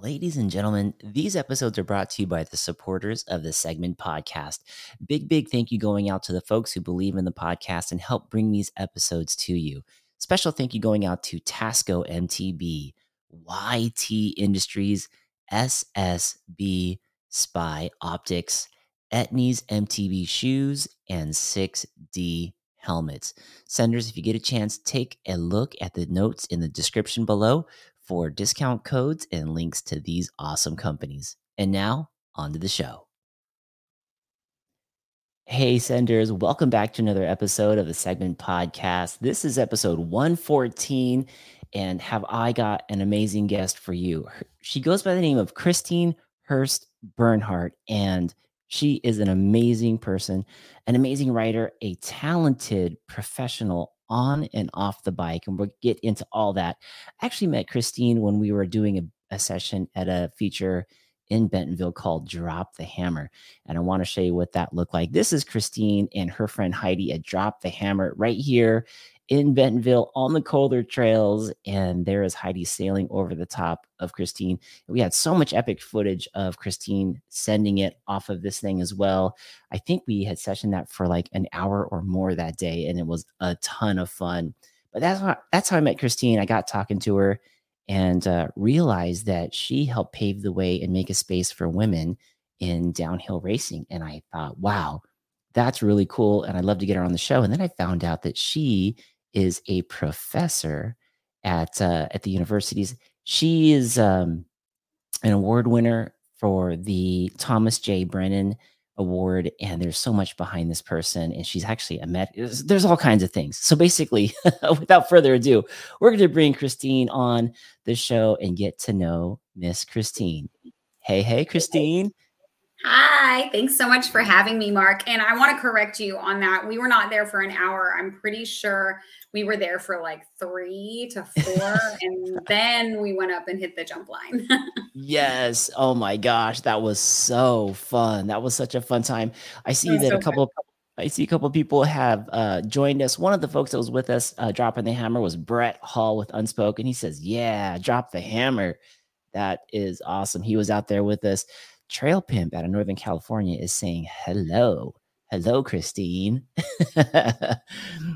Ladies and gentlemen, these episodes are brought to you by the supporters of the Segment Podcast. Big, big thank you going out to the folks who believe in the podcast and help bring these episodes to you. Special thank you going out to Tasco MTB, YT Industries, SSB Spy Optics, Etnies MTB Shoes, and 6D helmets. Senders, if you get a chance, take a look at the notes in the description below for discount codes and links to these awesome companies. And now, on to the show. Hey, senders, welcome back to another episode of the Segment Podcast. This is episode 114, and have I got an amazing guest for you? She goes by the name of Christine Hirst Bernhardt, and she is an amazing person, an amazing writer, a talented professional on and off the bike. And we'll get into all that. I actually met Christine when we were doing a, a session at a feature in Bentonville called Drop the Hammer. And I want to show you what that looked like. This is Christine and her friend Heidi at Drop the Hammer right here in Bentonville on the Coler trails. And there is Heidi sailing over the top of Christine. We had so much epic footage of Christine sending it off of this thing as well. I think we had session that for like an hour or more that day, and it was a ton of fun. But that's how, that's how I met Christine. I got talking to her and uh, realized that she helped pave the way and make a space for women in downhill racing. And I thought, wow, that's really cool. And I'd love to get her on the show. And then I found out that she is a professor at uh, at the universities. She is um, an award winner for the Thomas J. Brennan Award, and there's so much behind this person. And she's actually a med. There's all kinds of things. So basically, without further ado, we're going to bring Christine on the show and get to know Miss Christine. Hey, hey, Christine. Hi, thanks so much for having me, Mark. And I want to correct you on that. We were not there for an hour. I'm pretty sure we were there for like three to four. and then we went up and hit the jump line. yes. Oh my gosh. That was so fun. That was such a fun time. I see that, so a couple. I see a couple people have uh, joined us. One of the folks that was with us uh, dropping the hammer was Brett Hall with Unspoken. He says, Yeah, drop the hammer. That is awesome. He was out there with us. Trail Pimp out of Northern California is saying hello. Hello, Christine.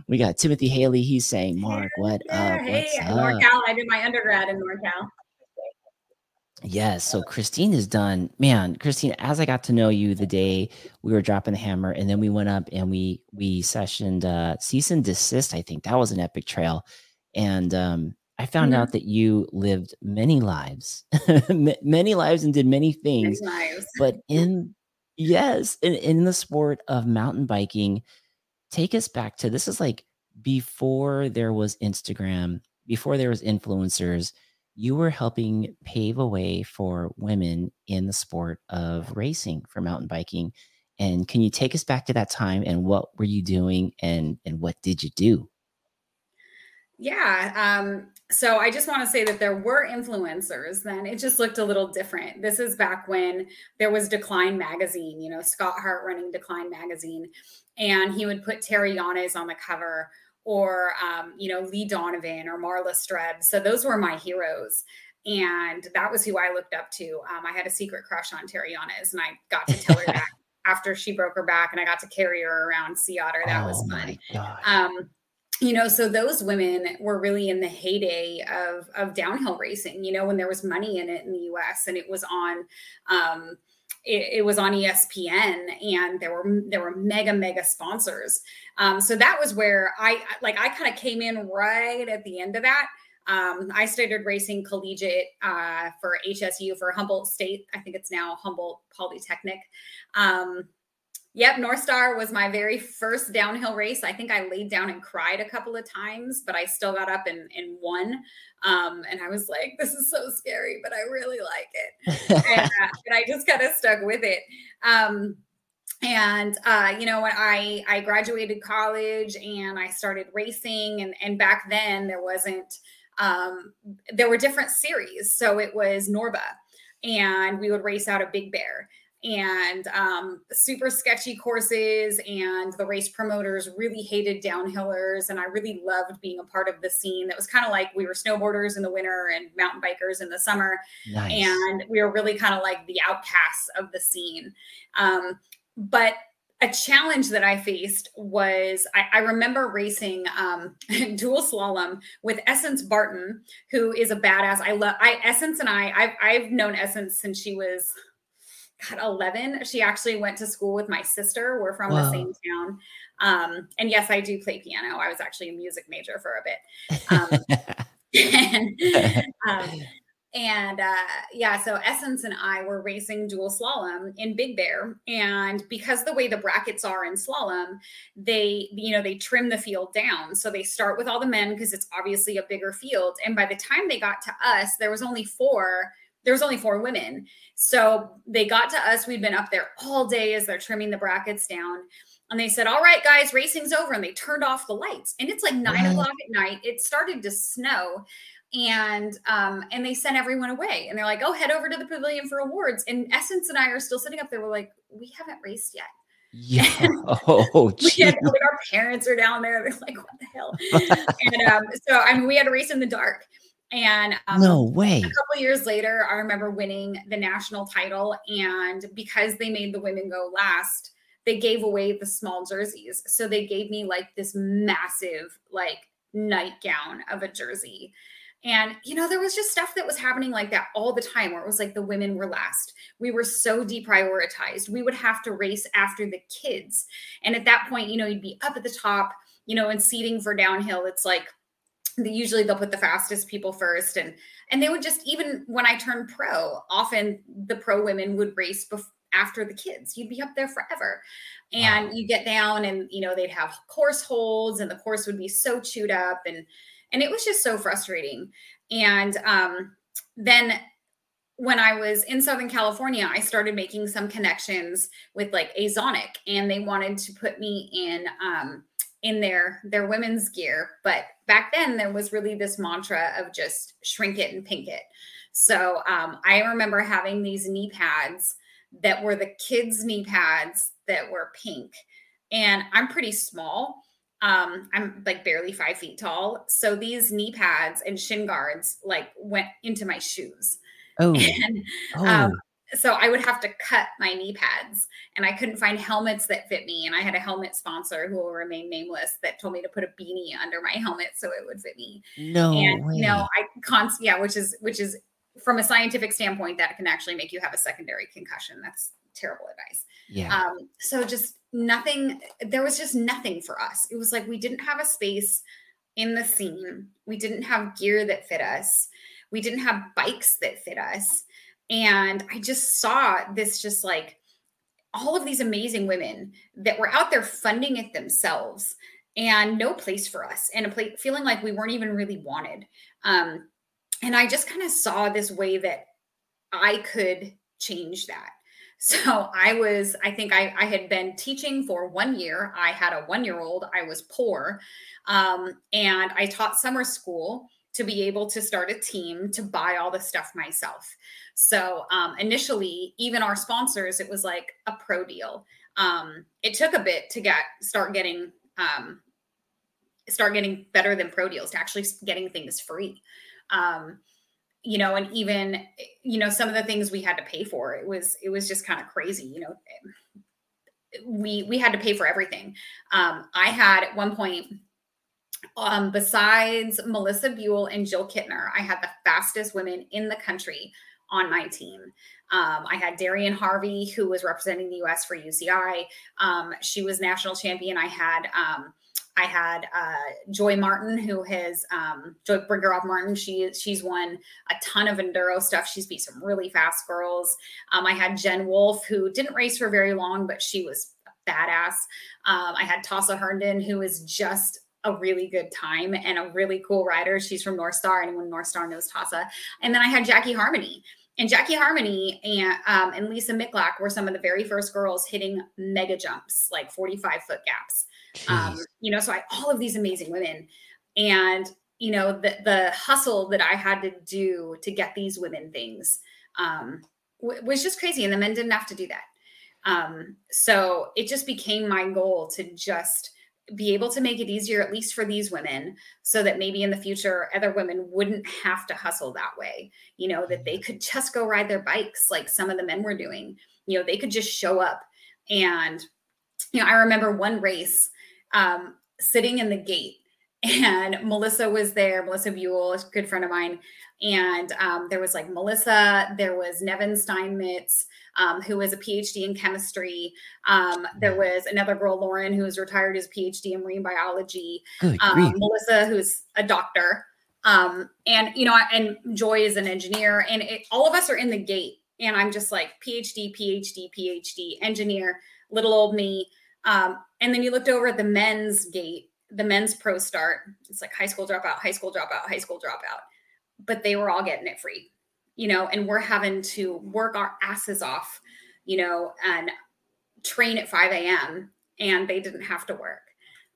we got Timothy Haley. He's saying, Mark, what up? Hey, What's NorCal. I did my undergrad in NorCal. Yes. So Christine has done, man, Christine, as I got to know you the day we were dropping the hammer, and then we went up and we we sessioned uh cease and desist. I think that was an epic trail. And um I found mm-hmm. out that you lived many lives, many lives, and did many things. Many but in yes, in, in the sport of mountain biking, take us back to this is like before there was Instagram, before there was influencers. You were helping pave a way for women in the sport of racing for mountain biking. And can you take us back to that time and what were you doing and and what did you do? Yeah. Um, so I just want to say that there were influencers then. It just looked a little different. This is back when there was Decline magazine, you know, Scott Hart running Decline magazine, and he would put Tara Llanes on the cover or um, you know, Leigh Donovan or Marla Streb. So those were my heroes. And that was who I looked up to. Um, I had a secret crush on Tara Llanes, and I got to tell her that after she broke her back, and I got to carry her around Sea Otter. That oh was fun. Um, you know so those women were really in the heyday of of downhill racing you know when there was money in it in the us and it was on um it, it was on espn and there were there were mega mega sponsors um so that was where i like i kind of came in right at the end of that um, I started racing collegiate uh, for HSU for Humboldt State. I think it's now Humboldt Polytechnic. Um, Yep, North Star was my very first downhill race. I think I laid down and cried a couple of times, but I still got up and, and won. Um, and I was like, this is so scary, but I really like it. and, uh, and, I just kind of stuck with it. Um, and uh, you know, when I I graduated college and I started racing, and and back then there wasn't um, there were different series. So it was Norba, and we would race out of Big Bear and um, super sketchy courses and the race promoters really hated downhillers and i really loved being a part of the scene that was kind of like we were snowboarders in the winter and mountain bikers in the summer nice. and we were really kind of like the outcasts of the scene um, but a challenge that I faced was I, I remember racing um, dual slalom with Essence Barton, who is a badass. I love I Essence and I I've, I've known Essence since she was God, 11. She actually went to school with my sister. We're from the same town. Um, and yes, I do play piano. I was actually a music major for a bit. Um, and, um, and uh, yeah, so Essence and I were racing dual slalom in Big Bear, and because the way the brackets are in slalom, they you know they trim the field down. So they start with all the men because it's obviously a bigger field, and by the time they got to us, there was only four there was only four women. So they got to us. We'd been up there all day as they're trimming the brackets down. And they said, All right, guys, racing's over. And they turned off the lights. And it's like nine o'clock at night. It started to snow. And um, and they sent everyone away. And they're like, Oh, head over to the pavilion for awards. And Essence and I are still sitting up there. We're like, we haven't raced yet. Yeah. Oh, had, like, our parents are down there. They're like, what the hell? and um, so I mean, we had to race in the dark. And um, no way. A couple years later, I remember winning the national title. And because they made the women go last, they gave away the small jerseys. So they gave me like this massive, like, nightgown of a jersey. And, you know, there was just stuff that was happening like that all the time where it was like the women were last. We were so deprioritized. We would have to race after the kids. And at that point, you know, you'd be up at the top, you know, and seating for downhill. It's like, usually they'll put the fastest people first and and they would just even when i turned pro often the pro women would race before after the kids. You'd be up there forever. And wow. you get down and you know they'd have course holds and the course would be so chewed up and and it was just so frustrating. And um then when I was in Southern California, I started making some connections with like Azonic, and they wanted to put me in um, in their their women's gear. But back then there was really this mantra of just shrink it and pink it. So um, i remember having these knee pads that were the kids knee pads that were pink. And i'm pretty small. Um, i'm like barely five feet tall. So these knee pads and shin guards like went into my shoes. Oh, and, oh. Um, so I would have to cut my knee pads and I couldn't find helmets that fit me. And I had a helmet sponsor who will remain nameless that told me to put a beanie under my helmet so it would fit me. No. And way. you know, I const yeah, which is which is from a scientific standpoint, that can actually make you have a secondary concussion. That's terrible advice. Yeah. Um, so just nothing, there was just nothing for us. It was like we didn't have a space in the scene. We didn't have gear that fit us. We didn't have bikes that fit us and I just saw this just like all of these amazing women that were out there funding it themselves and no place for us and a place feeling like we weren't even really wanted. Um, and I just kind of saw this way that I could change that. So I was, I think I, I had been teaching for one year. I had a one year old. I was poor. Um, and I taught summer school to be able to start a team to buy all the stuff myself. So um, initially, even our sponsors, it was like a pro deal. Um, it took a bit to get start getting um, start getting better than pro deals to actually getting things free. Um, you know, and even you know some of the things we had to pay for it was it was just kind of crazy. You know, we we had to pay for everything. Um, I had at one point um, besides Melissa Buhl and Jill Kintner, I had the fastest women in the country on my team. Um, I had Darian Harvey, who was representing the U.S. for UCI. Um, she was national champion. I had um, I had uh, Joy Martin, who has um, Joy Brinkerhoff Martin. She she's won a ton of enduro stuff. She's beat some really fast girls. Um, I had Jen Wolf, who didn't race for very long, but she was badass. Um, I had Tassa Herndon, who is just a really good time and a really cool rider. She's from North Star. Anyone North Star knows Tasa. And then I had Jackie Harmony. And Jackie Harmony and um, and Lisa Myklak were some of the very first girls hitting mega jumps, like 45 foot gaps. Um, you know, so I all of these amazing women. And you know, the the hustle that I had to do to get these women things um, w- was just crazy. And the men didn't have to do that. Um, so it just became my goal to just be able to make it easier, at least for these women, so that maybe in the future other women wouldn't have to hustle that way. You know, that they could just go ride their bikes like some of the men were doing. You know, they could just show up. And, you know, I remember one race um, sitting in the gate and Melissa was there, Melissa Buhl, a good friend of mine. And um, there was like Melissa, there was Nevin Steinmetz, um, who was a PhD in chemistry. Um, there was another girl, Lauren, who was retired as PhD in marine biology. Um, Melissa, who's a doctor. Um, and, you know, and Joy is an engineer. And it, all of us are in the gate. And I'm just like PhD, PhD, PhD, engineer, little old me. Um, and then you looked over at the men's gate, the men's pro start. It's like high school dropout, high school dropout, high school dropout. But they were all getting it free you know, and we're having to work our asses off, you know, and train at 5 a.m. and they didn't have to work.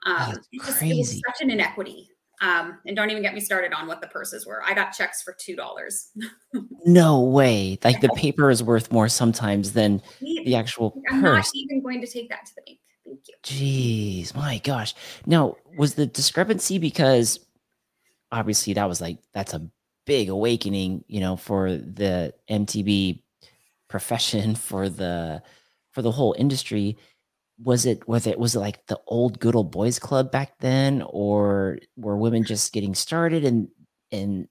Um, just, it was such an inequity. Um, and don't even get me started on what the purses were. I got checks for two dollars. no way! Like the paper is worth more sometimes than the actual I'm purse. not even going to take that to the bank. Thank you. Jeez, my gosh! Now, was the discrepancy because obviously that was like that's a big awakening, you know, for the MTB profession, for the for the whole industry. Was it was it was it like the old good old boys club back then, or were women just getting started? And and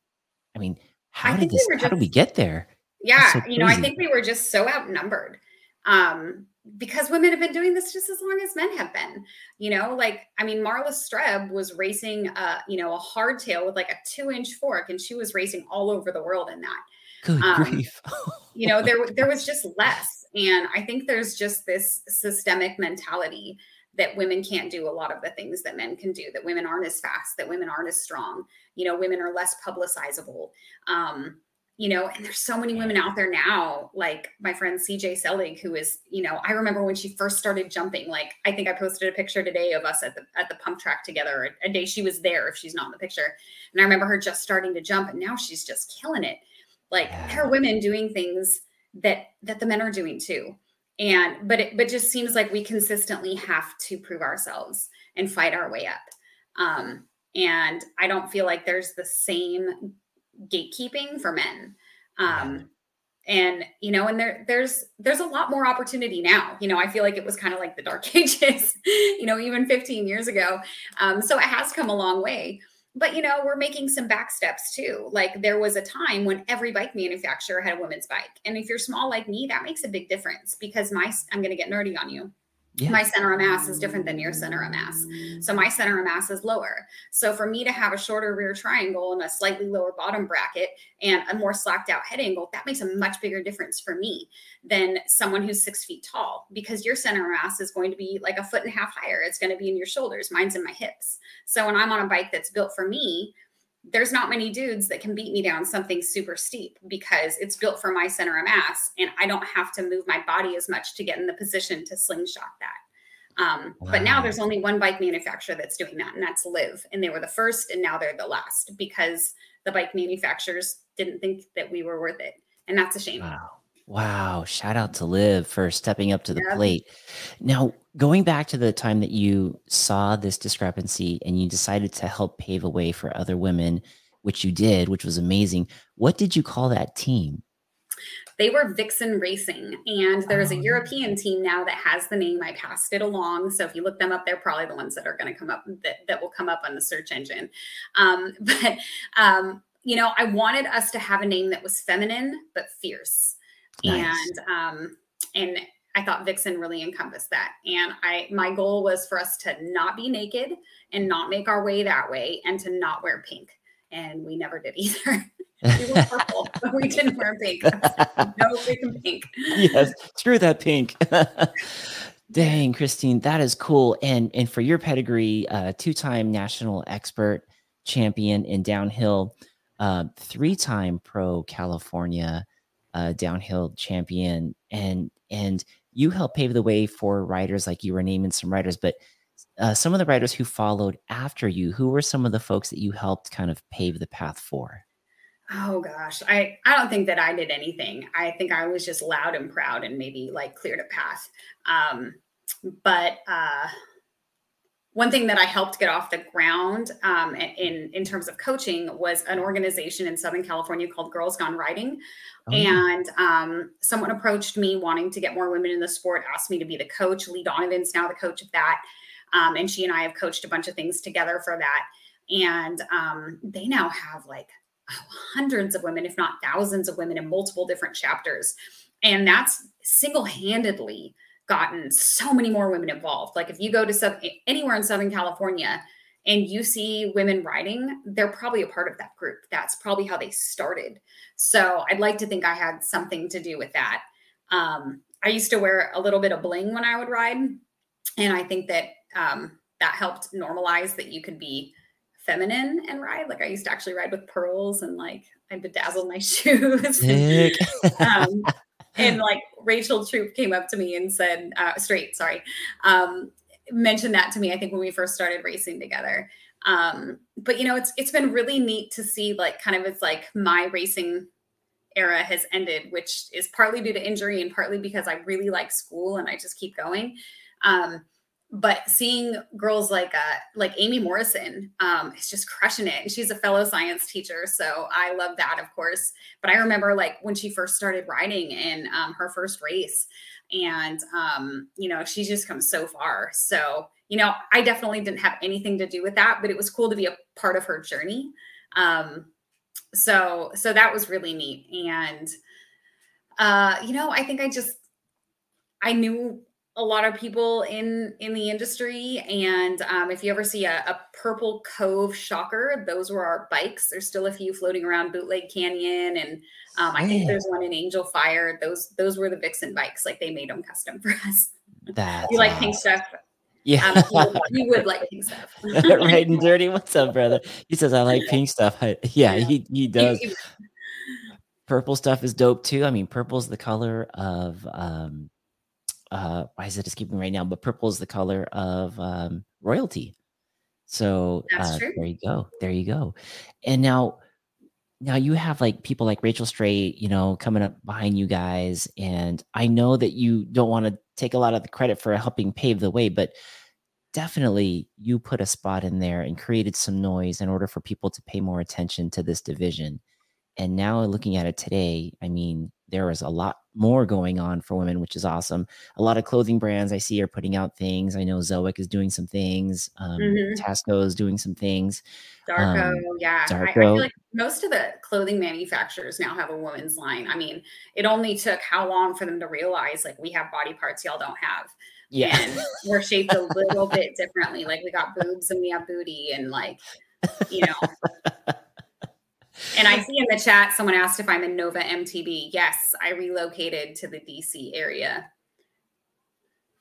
I mean, how I did this? We how did we get there? Yeah, so you know, I think we were just so outnumbered. Um, because women have been doing this just as long as men have been you know like i mean marla streb was racing uh you know a hardtail with like a two inch fork and she was racing all over the world in that Good um, grief. you know there there was just less and i think there's just this systemic mentality that women can't do a lot of the things that men can do that women aren't as fast that women aren't as strong you know women are less publicizable um you know, and there's so many women out there now, like my friend CJ Selig, who is, you know, I remember when she first started jumping, like I think I posted a picture today of us at the at the pump track together, a, a day she was there if she's not in the picture. And I remember her just starting to jump and now she's just killing it. Like there are women doing things that that the men are doing too. And but it but just seems like we consistently have to prove ourselves and fight our way up. Um, and I don't feel like there's the same gatekeeping for men. Um, and you know, and there there's there's a lot more opportunity now. You know, I feel like it was kind of like the dark ages, you know, even 15 years ago. Um, so it has come a long way. But you know, we're making some back steps too. Like there was a time when every bike manufacturer had a women's bike. And if you're small like me, that makes a big difference because my I'm gonna get nerdy on you my center of mass is different than your center of mass. So my center of mass is lower. So for me to have a shorter rear triangle and a slightly lower bottom bracket and a more slacked out head angle, that makes a much bigger difference for me than someone who's six feet tall because your center of mass is going to be like a foot and a half higher. It's going to be in your shoulders. Mine's in my hips. So when I'm on a bike that's built for me, there's not many dudes that can beat me down something super steep because it's built for my center of mass and I don't have to move my body as much to get in the position to slingshot that. Um, wow. But now there's only one bike manufacturer that's doing that, and that's Liv. And they were the first, and now they're the last because the bike manufacturers didn't think that we were worth it. And that's a shame. Wow. Wow. Shout out to Liv for stepping up to the yep. plate. Now, going back to the time that you saw this discrepancy and you decided to help pave a way for other women, which you did, which was amazing. What did you call that team? They were Vixen Racing, and there's a oh. European team now that has the name. I passed it along, so if you look them up, they're probably the ones that are going to come up that, that will come up on the search engine. Um, but um, you know, I wanted us to have a name that was feminine but fierce, nice. and um, and I thought Vixen really encompassed that. And I my goal was for us to not be naked and not make our way that way and to not wear pink. And we never did either. we were purple, but we didn't wear pink. no freaking pink. Yes, screw that pink. Dang, Christine, that is cool. And and for your pedigree, uh, two-time national expert champion in downhill, uh, three-time pro California uh, downhill champion, and and you helped pave the way for writers like you were naming some writers, but uh, some of the writers who followed after you, who were some of the folks that you helped kind of pave the path for? Oh gosh, I I don't think that I did anything. I think I was just loud and proud and maybe like cleared a path. Um, but uh, one thing that I helped get off the ground um, in in terms of coaching was an organization in Southern California called Girls Gone Riding, oh. and um, someone approached me wanting to get more women in the sport, asked me to be the coach. Leigh Donovan's now the coach of that, um, and she and I have coached a bunch of things together for that, and um, they now have like hundreds of women, if not thousands of women, in multiple different chapters, and that's single handedly gotten so many more women involved. Like if you go to some, anywhere in Southern California and you see women riding, they're probably a part of that group. That's probably how they started. So I'd like to think I had something to do with that. Um, I used to wear a little bit of bling when I would ride. And I think that um, that helped normalize that you could be feminine and ride. Like I used to actually ride with pearls and like I bedazzled my shoes. um, and like Rachel Troop came up to me and said, uh, straight, sorry, um, mentioned that to me. I think when we first started racing together. Um, but you know, it's it's been really neat to see like kind of it's like my racing era has ended, which is partly due to injury and partly because I really like school and I just keep going. Um, but seeing girls like uh like Amy Morrison um is just crushing it. And she's a fellow science teacher. So I love that, of course. But I remember like when she first started riding in um, her first race. And um, you know, she's just come so far. So, you know, I definitely didn't have anything to do with that, but it was cool to be a part of her journey. Um, so so that was really neat. And uh, you know, I think I just I knew a lot of people in in the industry. And um, if you ever see a, a, purple cove shocker those were our bikes. There's still a few floating around bootleg canyon and um, i think there's one in angel fire. Those those were the vixen bikes. Like they made them custom for us. That you like awesome. pink stuff? Yeah. Um, you, would, you, would, like pink stuff. Right and dirty what's up brother? He says i like pink stuff. I, yeah, yeah, he, he does. Purple stuff is dope too. I mean purple's the color of um uh why is it escaping right now? But purple is the color of um royalty. So uh, there you go there you go. And now now you have like people like rachel Strait you know coming up behind you guys and i know that you don't want to take a lot of the credit for helping pave the way but definitely you put a spot in there and created some noise in order for people to pay more attention to this division. And now looking at it today i mean there is a lot more going on for women, which is awesome. A lot of clothing brands I see are putting out things. I know Zoic is doing some things. Um, mm-hmm. Tasco is doing some things. Dharco, um, yeah. Dharco. I, I, feel like most of the clothing manufacturers now have a woman's line. I mean, it only took how long for them to realize like we have body parts y'all don't have. Yeah. And we're shaped a little bit differently. Like we got boobs and we have booty and like, you know. And I see in the chat someone asked if I'm in Nova MTB. Yes, I relocated to the DC area.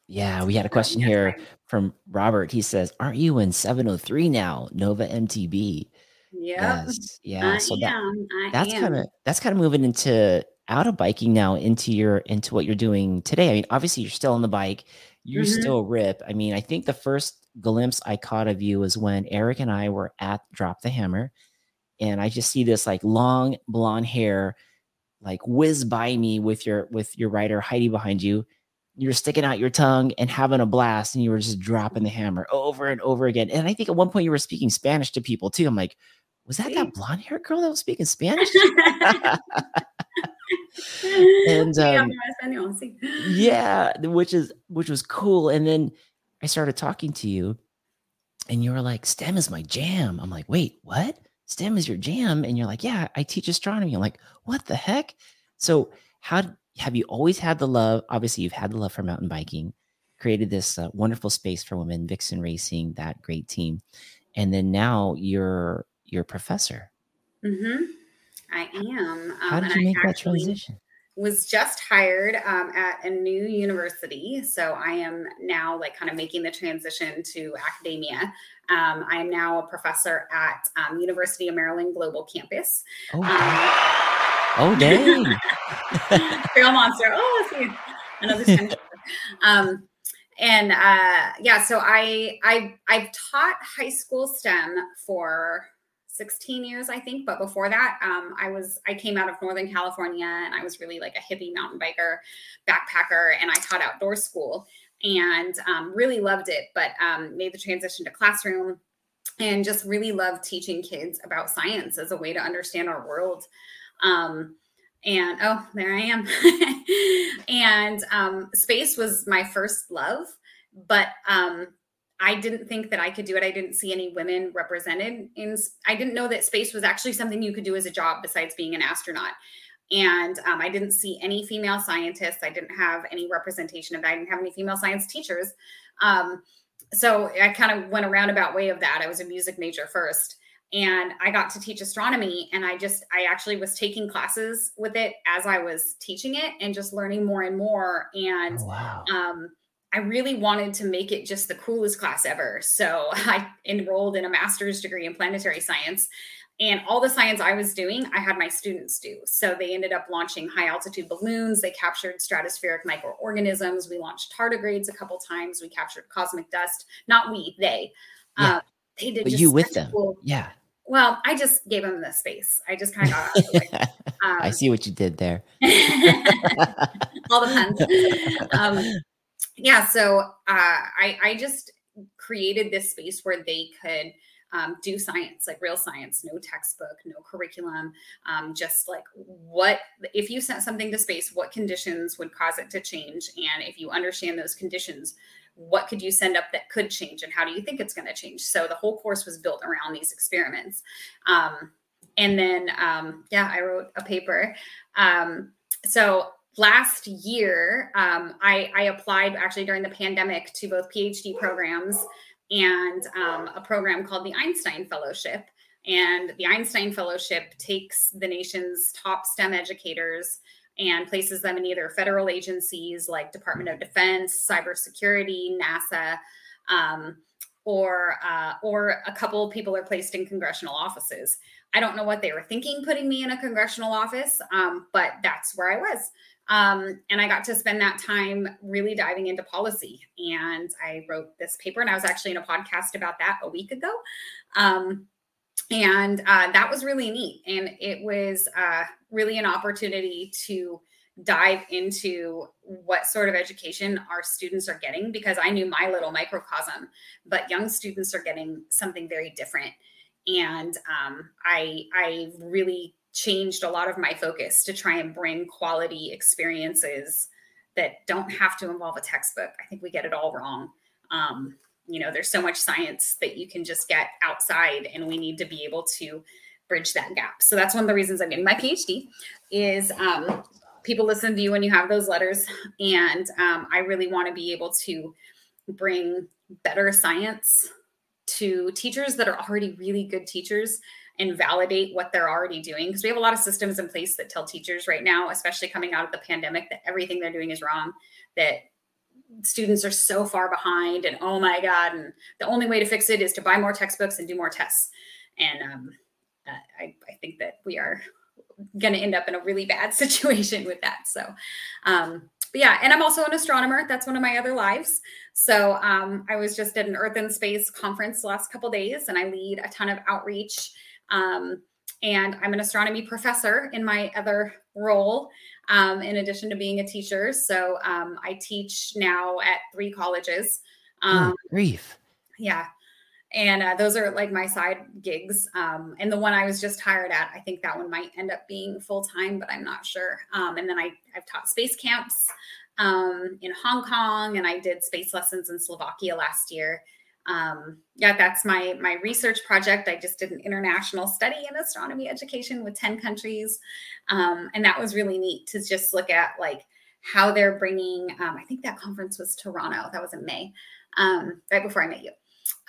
Yeah, we had a question here from Robert. He says, Aren't you in 703 now, Nova MTB? Yeah. Yes. Yeah. I So that am. I that's kind of that's kind of moving into out of biking now into your into what you're doing today. I mean, obviously you're still on the bike. You're Mhm. still rip. I mean, I think the first glimpse I caught of you was when Eric and I were at Drop the Hammer, and I just see this like long blonde hair like whiz by me with your with your rider Heidi behind you. You're sticking out your tongue and having a blast, and you were just dropping the hammer over and over again. And I think at one point you were speaking Spanish to people too. I'm like, was that that blonde hair girl that was speaking Spanish? And, um, hablo español, sí. yeah, which is which was cool. And then I started talking to you, and you were like, STEM is my jam. I'm like, wait, what? STEM is your jam? And you're like, yeah, I teach astronomy. I'm like, what the heck? So how have you always had the love? Obviously, you've had the love for mountain biking, created this uh, wonderful space for women, Vixen Racing, that great team, and then now you're you're a professor. Mhm. I am. Um, How did you make that transition? Was just hired um, at a new university, so I am now like kind of making the transition to academia. Um, I am now a professor at um, University of Maryland Global Campus. Oh, Um, oh dang! Trail monster. Oh, see another ten. um, and uh, yeah, so I I I've taught high school STEM for 16 years, I think. But before that, um, I was I came out of Northern California and I was really like a hippie mountain biker, backpacker, and I taught outdoor school and um, really loved it. But um, made the transition to classroom and just really loved teaching kids about science as a way to understand our world. Um, and oh, there I am. and um, space was my first love, but um, I didn't think that I could do it. I didn't see any women represented in. I didn't know that space was actually something you could do as a job besides being an astronaut. And um, I didn't see any female scientists. I didn't have any representation of that. I didn't have any female science teachers. Um, so I kind of went a roundabout way of that. I was a music major first and I got to teach astronomy and I just I actually was taking classes with it as I was teaching it and just learning more and more and Oh, wow. um I really wanted to make it just the coolest class ever. So I enrolled in a master's degree in planetary science. And all the science I was doing, I had my students do. So they ended up launching high altitude balloons. They captured stratospheric microorganisms. We launched tardigrades a couple times. We captured cosmic dust. Not we, they. Yeah. Um, they did But just you with them. cool- Yeah. well, I just gave them the space. I just kind of got out of the way. I Um, see what you did there. all the puns. Um, yeah, so uh, I I just created this space where they could um, do science, like real science, no textbook, no curriculum, um, just like what if you sent something to space, what conditions would cause it to change, and if you understand those conditions. What could you send up that could change, and how do you think it's going to change? So the whole course was built around these experiments. Um, and then, um, yeah, I wrote a paper. Um, so last year um, I, I applied actually during the pandemic to both phd programs and um, a program called the einstein fellowship. And the einstein fellowship takes the nation's top stem educators and places them in either federal agencies like department of defense cybersecurity nasa um, or uh, or a couple people are placed in congressional offices. I don't know what they were thinking putting me in a congressional office um, but that's where i was um, and I got to spend that time really diving into policy. And I wrote this paper, and I was actually in a podcast about that a week ago. Um, and uh, that was really neat. And it was uh, really an opportunity to dive into what sort of education our students are getting because I knew my little microcosm, but young students are getting something very different. And um, I, I really changed a lot of my focus to try and bring quality experiences that don't have to involve a textbook. I think we get it all wrong. Um, you know, there's so much science that you can just get outside, and we need to be able to bridge that gap. So that's one of the reasons I'm getting my PhD. Is um, people listen to you when you have those letters, and um, I really want to be able to bring better science to teachers that are already really good teachers and validate what they're already doing because we have a lot of systems in place that tell teachers right now especially coming out of the pandemic that everything they're doing is wrong that students are so far behind and oh my god and the only way to fix it is to buy more textbooks and do more tests and um, I, I think that we are going to end up in a really bad situation with that. So, um, but yeah, and I'm also an astronomer. That's one of my other lives. So um, I was just at an Earth and Space conference the last couple days, and I lead a ton of outreach. Um, and I'm an astronomy professor in my other role, um, in addition to being a teacher. So um, I teach now at three colleges. oh, grief. Yeah and uh, those are like my side gigs um, and the one i was just hired at i think that one might end up being full-time but i'm not sure um, and then I, i've taught space camps um, in hong kong and i did space lessons in slovakia last year um, yeah that's my my research project. I just did an international study in astronomy education with 10 countries. Um, and that was really neat to just look at like how they're bringing um, i think that conference was toronto. That was in may right before i met you.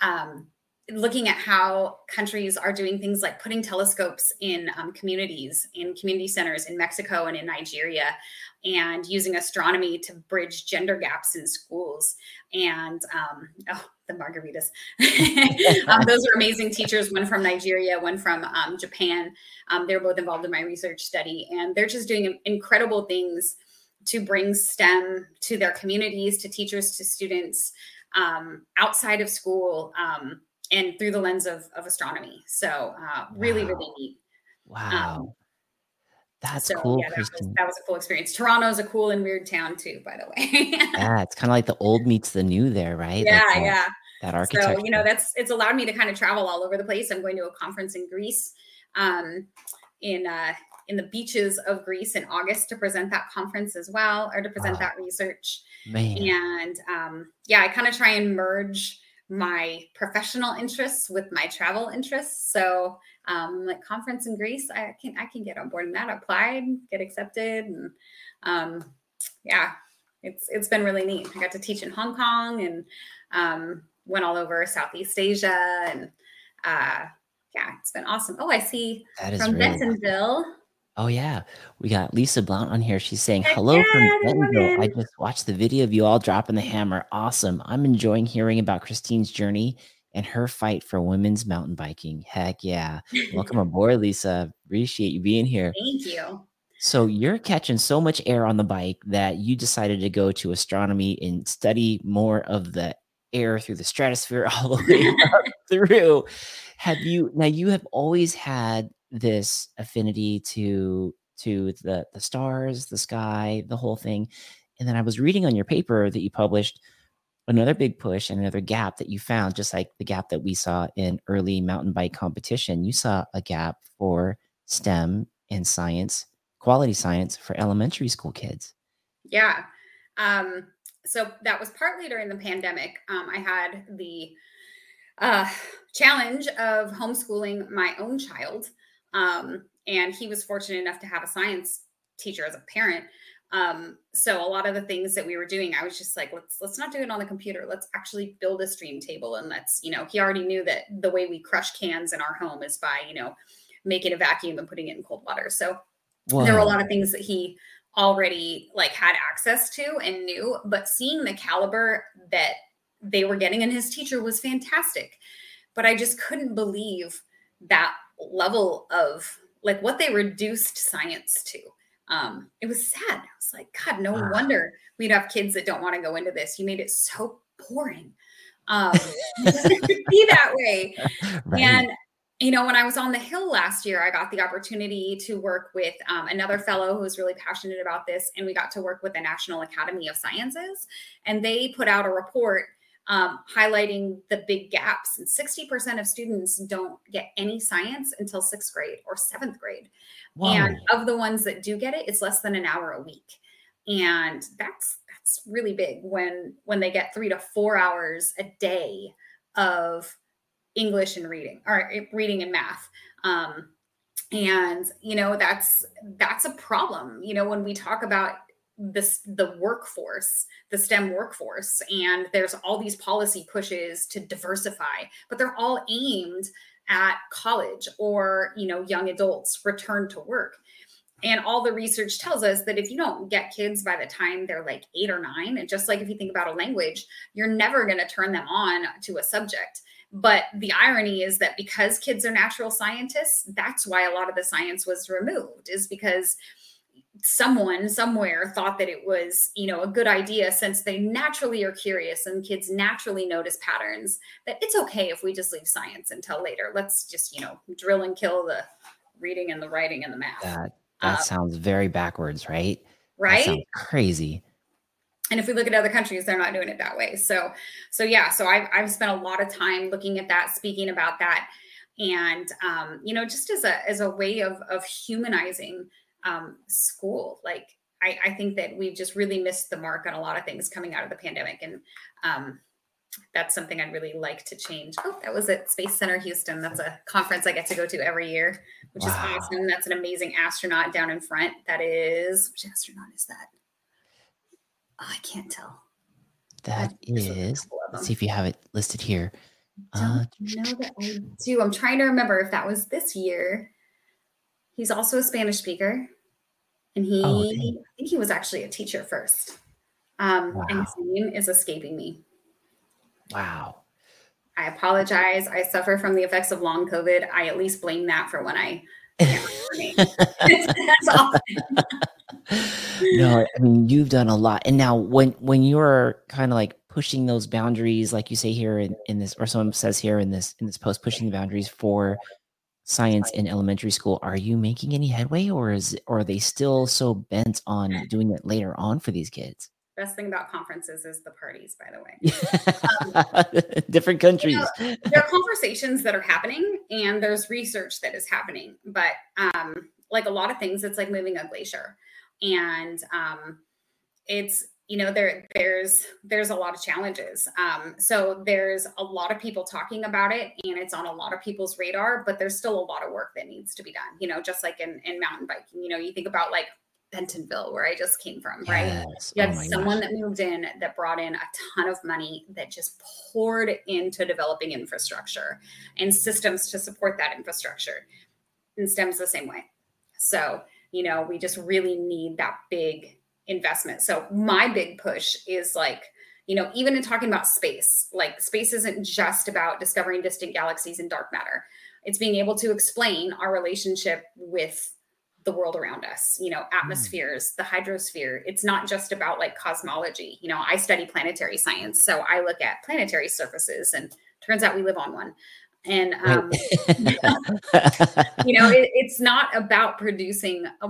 Um, looking at how countries are doing things like putting telescopes in um, communities, in community centers in Mexico and in Nigeria, and using astronomy to bridge gender gaps in schools. And um, oh, the margaritas. um, those are amazing teachers, one from Nigeria, one from um, Japan. Um, they're both involved in my research study, and they're just doing incredible things to bring STEM to their communities, to teachers, to students um, outside of school. Um, and through the lens of, of astronomy. So uh, really, wow. really neat. Wow. That's so, cool. Yeah, that was, that was, a cool experience. Toronto's a cool and weird town too, by the way. yeah, it's kind of like the old meets the new there, right? Yeah, like yeah. That architecture. So, you know, that's it's allowed me to kind of travel all over the place. I'm going to a conference in Greece, um, in uh, in the beaches of Greece in August to present that conference as well, or to present wow. that research. Man. And um, yeah, I kind of try and merge my professional interests with my travel interests. So um, like conference in Greece, I can I can get on board in that, applied, get accepted, and um, yeah, it's it's been really neat. I got to teach in Hong Kong and um, went all over Southeast Asia, and uh, yeah, it's been awesome. Oh, I see that is from really Bentonville. Oh yeah, we got Lisa Blount on here. She's saying hello yeah, from Bentonville. I just watched the video of you all dropping the hammer. Awesome. I'm enjoying hearing about Christine's journey and her fight for women's mountain biking. Heck yeah! Welcome aboard, Lisa. Appreciate you being here. Thank you. So you're catching so much air on the bike that you decided to go to astronomy and study more of the air through the stratosphere all the way up through. Have you now? You have always had this affinity to to the the stars, the sky, the whole thing. And then I was reading on your paper that you published another big push and another gap that you found, just like the gap that we saw in early mountain bike competition. You saw a gap for STEM and science, quality science for elementary school kids. Yeah. Um, so that was partly during the pandemic. Um, I had the uh, challenge of homeschooling my own child. Um, and he was fortunate enough to have a science teacher as a parent. Um, so a lot of the things that we were doing, I was just like, let's let's not do it on the computer. Let's actually build a stream table. And let's, you know, he already knew that the way we crush cans in our home is by, you know, making a vacuum and putting it in cold water. So wow. there were a lot of things that he already like had access to and knew, but seeing the caliber that they were getting and his teacher was fantastic. But I just couldn't believe that level of like what they reduced science to. Um, it was sad. I was like, God, no wonder we'd have kids that don't want to go into this. You made it so boring. Um, be that way. Right. And you know, when I was on the Hill last year, I got the opportunity to work with um, another fellow who was really passionate about this, and we got to work with the National Academy of Sciences, and they put out a report um, highlighting the big gaps. And 60% of students don't get any science until sixth grade or seventh grade. And of the ones that do get it, it's less than an hour a week. And that's that's really big when when they get three to four hours a day of English and reading or eh, reading and math. Um, and you know that's that's a problem you know when we talk about this the workforce the stem workforce and there's all these policy pushes to diversify but they're all aimed at college or you know young adults return to work and all the research tells us that if you don't get kids by the time they're like eight or nine, and just like if you think about a language, you're never going to turn them on to a subject. But the irony is that because kids are natural scientists, that's why a lot of the science was removed, is because someone somewhere thought that it was you know a good idea since they naturally are curious and kids naturally notice patterns that it's okay if we just leave science until later. Let's just you know drill and kill the reading and the writing and the math. That that um, sounds very backwards right? Right? crazy. And if we look at other countries they're not doing it that way. So so yeah so i've, I've spent a lot of time looking at that speaking about that. And um, you know just as a as a way of of humanizing um, school like I, I think that we've just really missed the mark on a lot of things coming out of the pandemic and um, that's something I'd really like to change. Oh, that was at Space Center Houston. That's a conference I get to go to every year, which wow. is awesome. That's an amazing astronaut down in front. That is which astronaut is that? Oh, I can't tell. That is. Let's see if you have it listed here. Uh, know that I do. I'm trying to remember if that was this year. He's also a Spanish speaker, and he oh, I think he was actually a teacher first. Um, wow. and his name is escaping me. Wow. I apologize. I suffer from the effects of long COVID. I at least blame that for when I. No, I mean you've done a lot, and now when when you're kind of like pushing those boundaries, like you say here in, in this, or someone says here in this in this post, pushing the boundaries for science in elementary school, are you making any headway, or is or are they still so bent on doing it later on for these kids? Best thing about conferences is the parties, by the way. Um, Different countries. You know, there are conversations that are happening and there's research that is happening. But um, like a lot of things, it's like moving a glacier. And um, it's, you know, there there's there's a lot of challenges. Um, so there's a lot of people talking about it and it's on a lot of people's radar, but there's still a lot of work that needs to be done, you know, just like in, in mountain biking, you know, you think about like Bentonville, where I just came from, yes. right? You had oh someone gosh. that moved in that brought in a ton of money that just poured into developing infrastructure and systems to support that infrastructure. And STEM's the same way. So, you know, we just really need that big investment. So, my big push is like, you know, even in talking about space, like space isn't just about discovering distant galaxies and dark matter. It's being able to explain our relationship with the world around us you know hmm. atmospheres mm. the hydrosphere it's not just about like cosmology you know i study planetary science so i look at planetary surfaces and turns out we live on one and um, you know it, it's not about producing a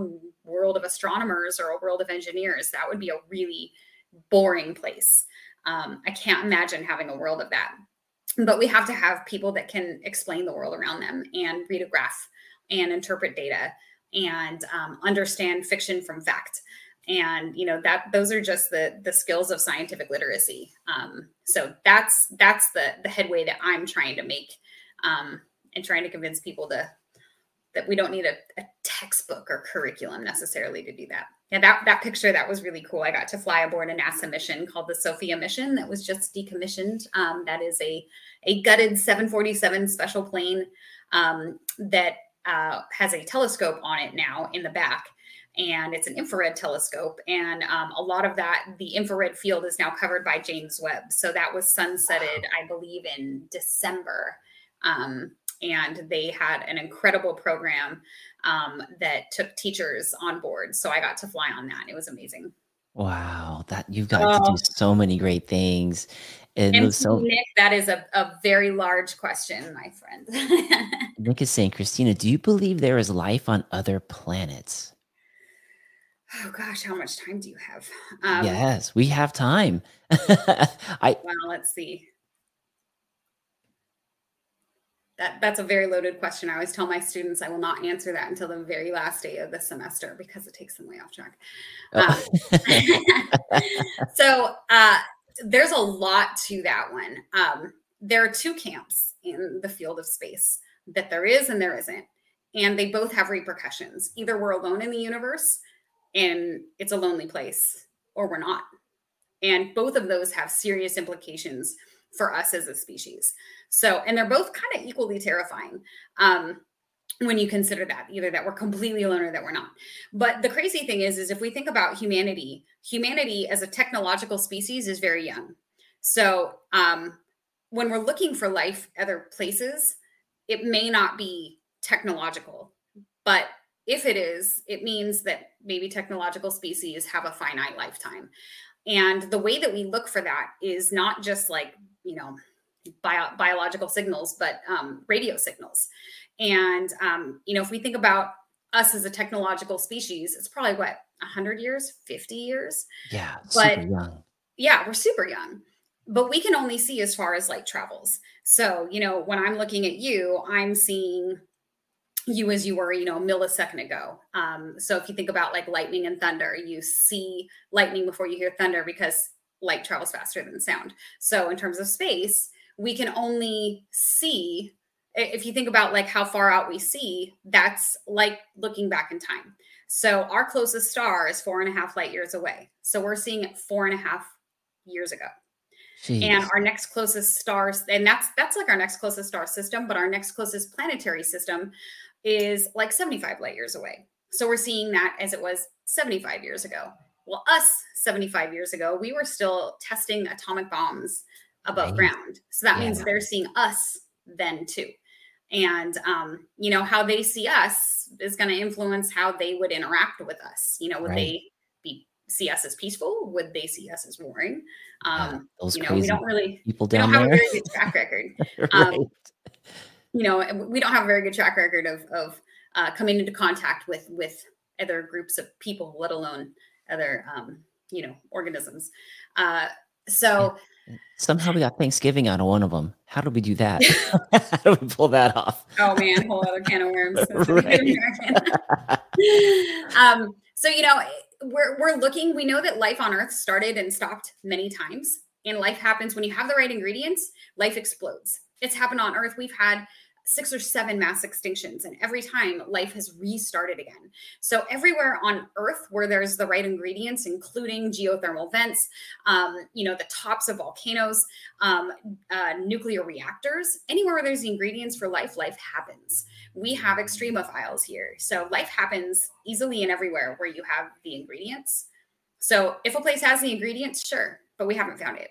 world of astronomers or a world of engineers that would be a really boring place. Um, i can't imagine having a world of that. But we have to have people that can explain the world around them and read a graph and interpret data and um, understand fiction from fact. And you know that those are just the the skills of scientific literacy. Um, so that's that's the the headway that i'm trying to make um, and trying to convince people to that we don't need a, a, textbook or curriculum necessarily to do that. Yeah that that picture that was really cool. I got to fly aboard a nasa mission called the sophia mission that was just decommissioned. Um, that is a a gutted 747 special plane um, that uh, has a telescope on it now in the back and it's an infrared telescope. And um, a lot of that the infrared field is now covered by james webb. So that was sunsetted i believe in december. Um, and they had an incredible program um, that took teachers on board so i got to fly on that it was amazing wow that you've got to do oh. so many great things and, and so, Nick, that is a, a very large question, my friend. Nick is saying, Christina, do you believe there is life on other planets? Oh gosh, how much time do you have? Um, yes, we have time. I well, let's see. That that's a very loaded question. I always tell my students I will not answer that until the very last day of the semester because it takes them way off track. Oh. Um, so uh, there's a lot to that one. Um, there are two camps in the field of space that there is and there isn't. And they both have repercussions. Either we're alone in the universe and it's a lonely place, or we're not. And both of those have serious implications for us as a species. So, and they're both kind of equally terrifying. Um, when you consider that either that we're completely alone or that we're not but the crazy thing is is if we think about humanity humanity as a technological species is very young so um, when we're looking for life other places it may not be technological but if it is it means that maybe technological species have a finite lifetime and the way that we look for that is not just like you know bio- biological signals but um, radio signals and um, you know, if we think about us as a technological species, it's probably what 100 years, 50 years. Yeah, but young. yeah, we're super young. But we can only see as far as light travels. So, you know, when I'm looking at you, I'm seeing you as you were, you know, a millisecond ago. Um, so if you think about like lightning and thunder, you see lightning before you hear thunder because light travels faster than sound. So in terms of space, we can only see if you think about like how far out we see, that's like looking back in time. So our closest star is four and a half light years away. So we're seeing it four and a half years ago. Jeez. And our next closest stars, and that's that's like our next closest star system, but our next closest planetary system is like 75 light years away. So we're seeing that as it was 75 years ago. Well, us 75 years ago, we were still testing atomic bombs above right. ground. So that yeah. means they're seeing us then too and um, you know how they see us is going to influence how they would interact with us you know would right. they be see us as peaceful would they see us as warring um yeah, you know we don't really people down we don't there. have a very good track record um, right. you know we don't have a very good track record of of uh, coming into contact with with other groups of people let alone other um you know organisms uh so Somehow we got Thanksgiving out of one of them. How do we do that? How do we pull that off? Oh man, whole other can of worms. um, so you know, we're we're looking. We know that life on Earth started and stopped many times, and life happens when you have the right ingredients. Life explodes. It's happened on Earth. We've had six or seven mass extinctions and every time life has restarted again. So everywhere on earth where there's the right ingredients including geothermal vents um, you know the tops of volcanoes um, uh, nuclear reactors anywhere where there's the ingredients for life life happens. We have extremophiles here. So life happens easily and everywhere where you have the ingredients. So if a place has the ingredients sure but we haven't found it.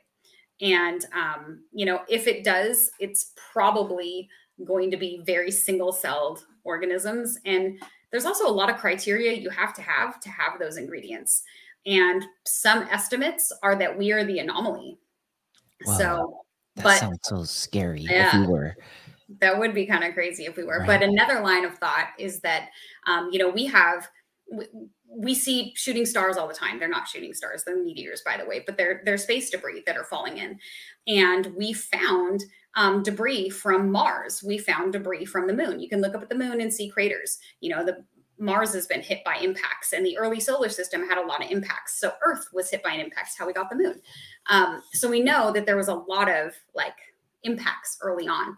And um, you know if it does it's probably going to be very single celled organisms. And there's also a lot of criteria you have to have to have those ingredients. And some estimates are that we are the anomaly. Wow. So, that but sounds so scary yeah, if we were. That would be kind of crazy if we were. Right. But another line of thought is that, um, you know, we have we see shooting stars all the time. They're not shooting stars; they're meteors, by the way, but they're they're space debris that are falling in. And we found um, debris from Mars. We found debris from the moon. You can look up at the moon and see craters. You know, the Mars has been hit by impacts, and the early solar system had a lot of impacts. So Earth was hit by an impact. How we got the moon. Um, so we know that there was a lot of like impacts early on,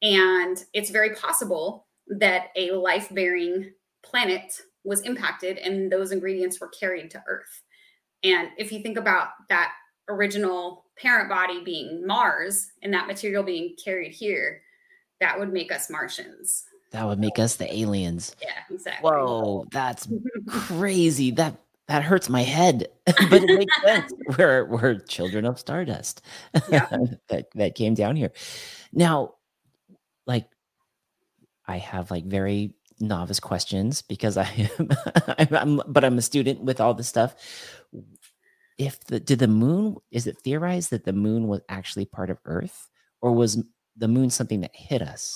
and it's very possible that a life-bearing planet was impacted and those ingredients were carried to Earth. And if you think about that original parent body being Mars and that material being carried here, that would make us Martians. That would make us the aliens. Yeah, exactly. Whoa, that's crazy. That that hurts my head, but it makes sense. We're we're children of stardust. Yeah. that that came down here. Now, like, I have like very novice questions because I am, I'm, I'm, but I'm a student with all this stuff. If the did the moon is it theorized that the moon was actually part of Earth, or was the moon something that hit us?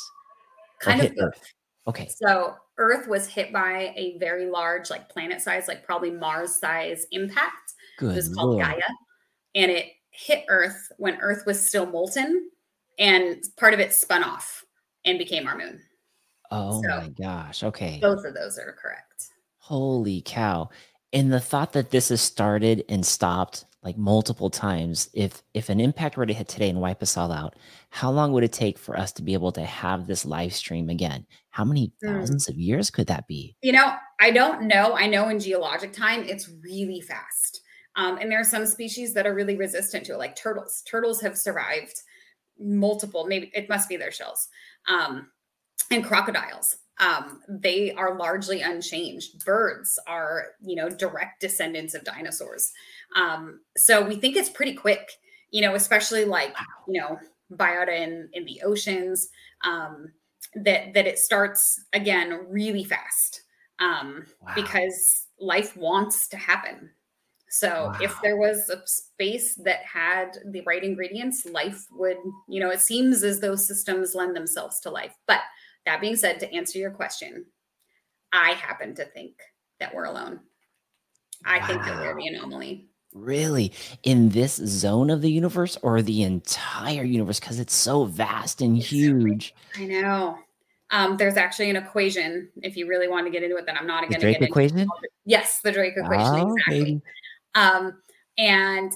Kind of Earth. Okay. So Earth was hit by a very large, like planet size, like probably Mars size impact. Good. It was called Lord. Theia, and it hit Earth when Earth was still molten, and part of it spun off and became our moon. Oh so my gosh. Okay. Both of those are correct. Holy cow. And the thought that this has started and stopped like multiple times, if if an impact were to hit today and wipe us all out, how long would it take for us to be able to have this live stream again? How many mm. thousands mm. of years could that be? You know, I don't know. I know in geologic time, it's really fast. Um, and there are some species that are really resistant to it, like turtles. Turtles have survived multiple, maybe it must be their shells. Um, and crocodiles. Um, they are largely unchanged. Birds are, you know, direct descendants of dinosaurs. Um, so we think it's pretty quick, you know, especially like, you know, biota in, in the oceans, um, that, that it starts again really fast um, wow. because life wants to happen. So wow. if there was a space that had the right ingredients, life would, you know, it seems as though systems lend themselves to life. But that being said, to answer your question, I happen to think that we're alone. I wow. think that we're the anomaly. Really? In this zone of the universe or the entire universe? Because it's so vast and huge. I know. Um, there's actually an equation. If you really want to get into it, then I'm not going to get equation? into it. Yes, the Drake equation. Oh, exactly. Um, and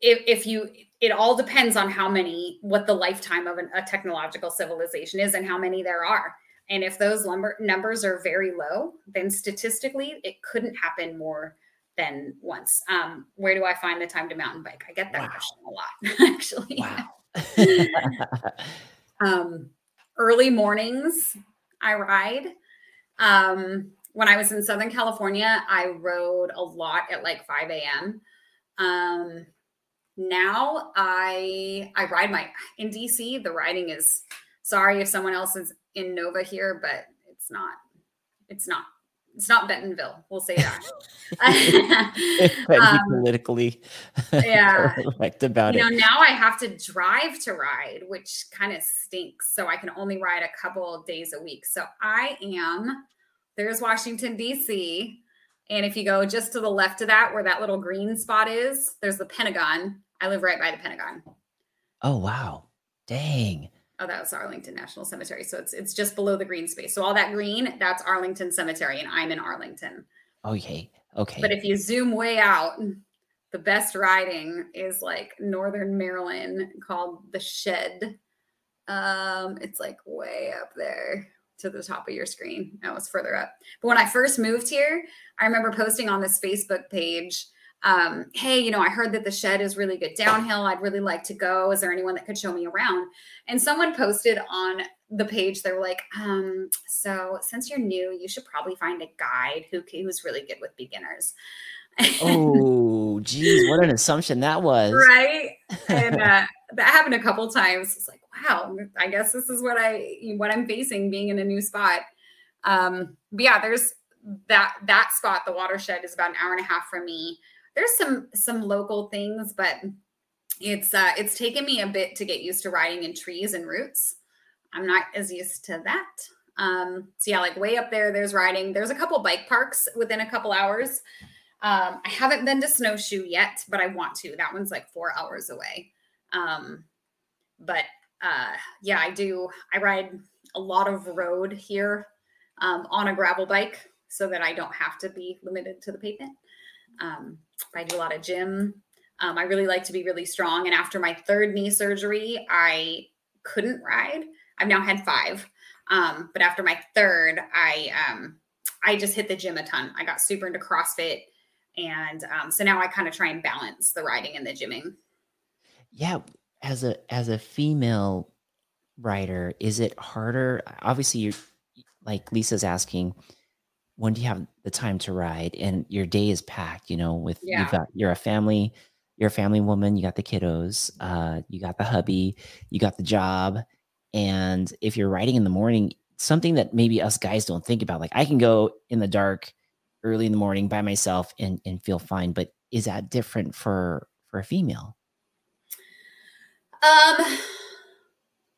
if, if you, it all depends on how many, what the lifetime of an, a technological civilization is and how many there are. And if those lumber, numbers are very low, then statistically, it couldn't happen more than once. Um, where do I find the time to mountain bike? I get that wow. question a lot, actually. Wow. um, early mornings, I ride. Um, when I was in Southern California, I rode a lot at like 5 a.m. Now I I ride my in DC. The riding is sorry if someone else is in Nova here, but it's not. It's not. It's not Bentonville. We'll say that. um, politically, yeah, correct about you it. know, now I have to drive to ride, which kind of stinks. So I can only ride a couple days a week. So I am there's Washington, D.C. And if you go just to the left of that, where that little green spot is, there's the Pentagon. I live right by the Pentagon. Oh, wow. Dang. Oh, that was Arlington National Cemetery. So it's it's just below the green space. So all that green, that's Arlington Cemetery, and I'm in Arlington. Okay. Okay. But if you zoom way out, the best riding is like northern Maryland called the Shed. Um, it's like way up there to the top of your screen. That was further up. But when I first moved here, I remember posting on this Facebook page, um, hey, you know, I heard that the shed is really good downhill. I'd really like to go. Is there anyone that could show me around? And someone posted on the page, they were like, um, so since you're new, you should probably find a guide who who's really good with beginners. oh, geez, what an assumption that was. Right. And uh, that happened a couple times. It's like, wow, I guess this is what I what I'm facing being in a new spot. Um, but yeah, there's that that spot, the watershed is about an hour and a half from me. There's some some local things, but it's uh it's taken me a bit to get used to riding in trees and roots. I'm not as used to that. Um, so yeah, like way up there, there's riding. There's a couple bike parks within a couple hours. Um, I haven't been to snowshoe yet, but I want to. That one's like four hours away. Um, but uh, yeah, I do. I ride a lot of road here um, on a gravel bike so that I don't have to be limited to the pavement. Um, I do a lot of gym. Um, I really like to be really strong. And after my third knee surgery, I couldn't ride. I've now had five. Um, but after my third, I um, I just hit the gym a ton. I got super into CrossFit. And um, so now I kind of try and balance the riding and the gymming. Yeah as a as a female writer, is it harder? Obviously, you're like Lisa's asking, when do you have the time to ride? And your day is packed. You know, with yeah. you've got you're a family, you're a family woman. You got the kiddos, uh, you got the hubby, you got the job, and if you're writing in the morning, something that maybe us guys don't think about, like I can go in the dark early in the morning by myself and and feel fine, but is that different for for a female? Um,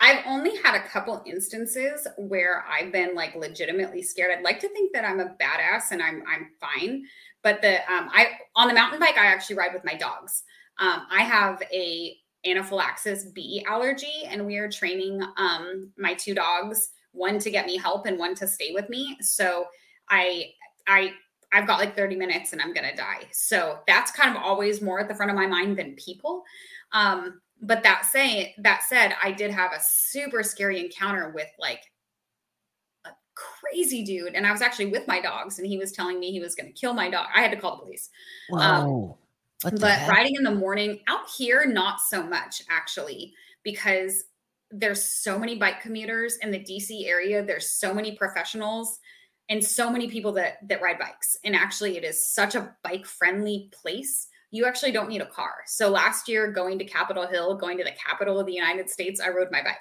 I've only had a couple instances where I've been like legitimately scared. I'd like to think that I'm a badass and I'm I'm fine, but the um I on the mountain bike I actually ride with my dogs. Um, I have a anaphylaxis bee allergy, and we are training um my two dogs, one to get me help and one to stay with me. So I I I've got like 30 minutes and I'm gonna die. So that's kind of always more at the front of my mind than people. Um, but that saying that said, I did have a super scary encounter with like a crazy dude, and I was actually with my dogs, and he was telling me he was going to kill my dog. I had to call the police. Wow. Um, but riding in the morning out here, not so much actually, because there's so many bike commuters in the DC area. There's so many professionals and so many people that that ride bikes. And actually, it is such a bike friendly place. You actually don't need a car. So last year, going to Capitol Hill, going to the capital of the United States, I rode my bike.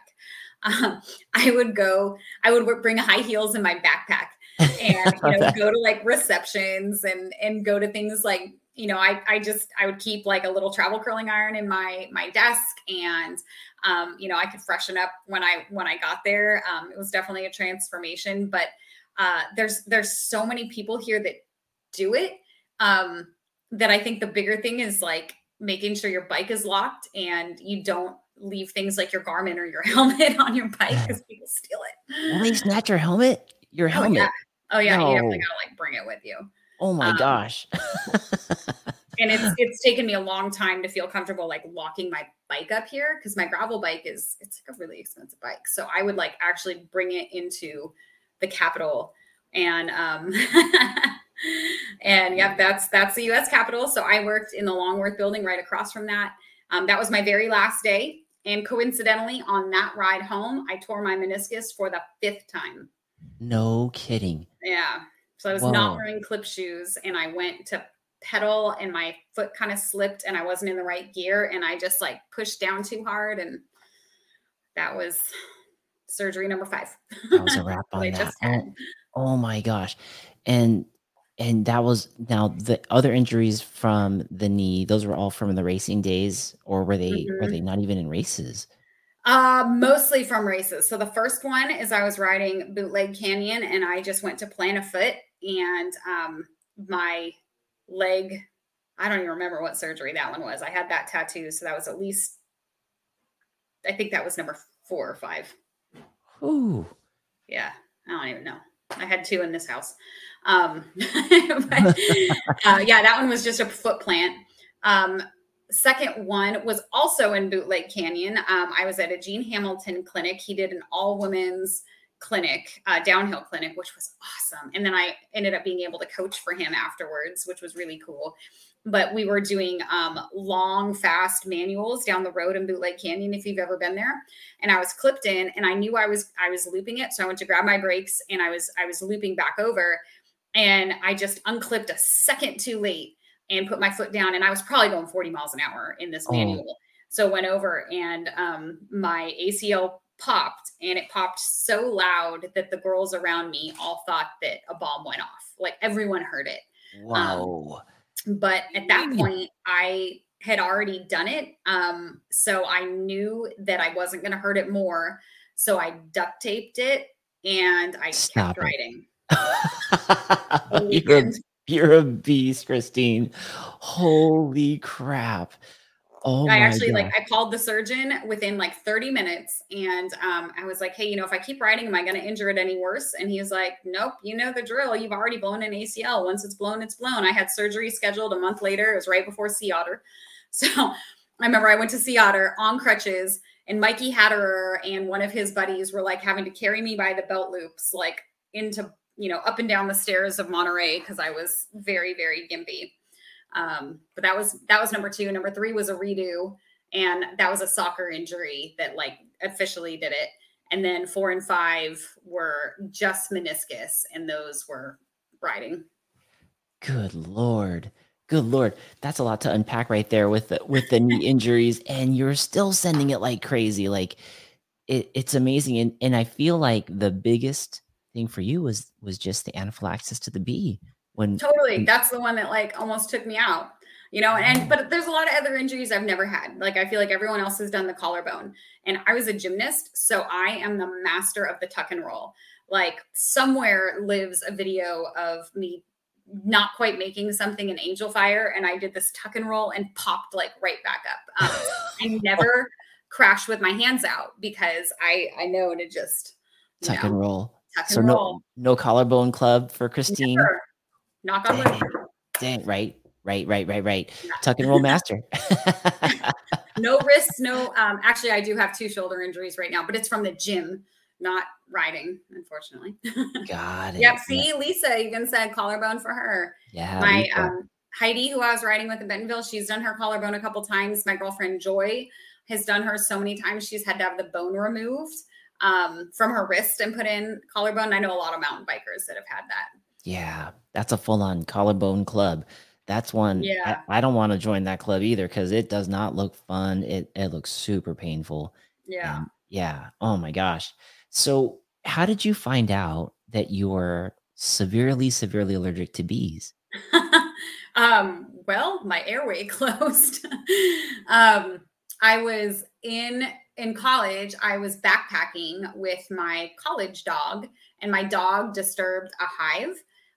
Um, I would go. I would bring high heels in my backpack and you know, go to like receptions and and go to things like you know, I I just I would keep like a little travel curling iron in my my desk, and um, you know, I could freshen up when I when I got there. Um, it was definitely a transformation, but uh, there's there's so many people here that do it um, that I think the bigger thing is like making sure your bike is locked and you don't leave things like your Garmin or your helmet on your bike because people steal it. Will they snatch your helmet? Your helmet? Oh yeah, oh, yeah. No. you definitely gotta like bring it with you. Oh my um, gosh. and it's it's taken me a long time to feel comfortable like locking my bike up here because my gravel bike is it's like a really expensive bike. So I would like actually bring it into the capital and um and yeah, that's that's the US Capitol. So I worked in the Longworth building right across from that. Um, that was my very last day. And coincidentally, on that ride home, I tore my meniscus for the fifth time. No kidding. Yeah. So I was Whoa. not wearing clip shoes and I went to pedal and my foot kind of slipped and I wasn't in the right gear and I just like pushed down too hard and that was surgery number five. That was a wrap on that. Oh, oh my gosh. And and that was now the other injuries from the knee, those were all from the racing days, or were they mm-hmm. were they not even in races? Uh, mostly from races. So the first one is I was riding Bootleg Canyon and I just went to plant a foot and um, my leg, I don't even remember what surgery that one was. I had that tattoo. So that was at least, I think that was number four or five. Ooh. Yeah. I don't even know. I had two in this house. Um, but, uh, yeah, that one was just a foot plant. Um, second one was also in Bootleg Canyon. Um, I was at a Gene Hamilton clinic. He did an all women's clinic, uh, downhill clinic, which was awesome. And then I ended up being able to coach for him afterwards, which was really cool. But we were doing um, long, fast manuals down the road in Bootleg Canyon, if you've ever been there. And I was clipped in, and I knew I was I was looping it, so I went to grab my brakes, and I was I was looping back over, and I just unclipped a second too late and put my foot down, and I was probably going 40 miles an hour in this oh. manual. So went over, and um, my ACL popped and it popped so loud that the girls around me all thought that a bomb went off. Like everyone heard it. Um, wow. Um, but at that point, I had already done it. Um, so I knew that I wasn't going to hurt it more. So I duct taped it and I Stop kept it. writing. you're, a, you're a beast, Christine. Holy crap. Oh, I actually God. like I called the surgeon within like 30 minutes and um, I was like, hey, you know, if I keep riding, am I going to injure it any worse? And he was like, nope, you know the drill. You've already blown an ACL. Once it's blown, it's blown. I had surgery scheduled a month later. It was right before Sea Otter. So I remember I went to Sea Otter on crutches and Mikey Haderer and one of his buddies were like having to carry me by the belt loops, like into, you know, up and down the stairs of Monterey because I was very, very gimpy. Um, but that was that was number two. Number three was a redo, and that was a soccer injury that like officially did it. And then four and five were just meniscus, and those were riding. Good lord. Good lord, that's a lot to unpack right there with the with the knee injuries, and you're still sending it like crazy. Like it, it's amazing, and and I feel like the biggest thing for you was was just the anaphylaxis to the bee when totally. when, that's the one that like almost took me out you know and but there's a lot of other injuries i've never had. Like i feel like everyone else has done the collarbone and i was a gymnast so i am the master of the tuck and roll. Like somewhere lives a video of me not quite making something an angel fire and i did this tuck and roll and popped like right back up. Um, i never crashed with my hands out because i i know to just tuck know, and roll tuck and so roll. no no collarbone club for christine never. Knock on wood. Dang, right, right, right, right, right. Yeah. Tuck and roll master. no wrists, no. Um, actually, I do have two shoulder injuries right now, but it's from the gym, not riding, unfortunately. Got it. Yep. See, Lisa even said collarbone for her. Yeah. My um, Heidi, who I was riding with in Bentonville, she's done her collarbone a couple times. My girlfriend Joy, has done her so many times. She's had to have the bone removed um, from her wrist and put in collarbone. I know a lot of mountain bikers that have had that. Yeah, that's a full on collarbone club. That's one. Yeah. I, I don't want to join that club either because it does not look fun. It it looks super painful. Yeah. Yeah. Oh my gosh. So how did you find out that you were severely, severely allergic to bees? um, well, my airway closed. um, I was in in college. I was backpacking with my college dog, and my dog disturbed a hive.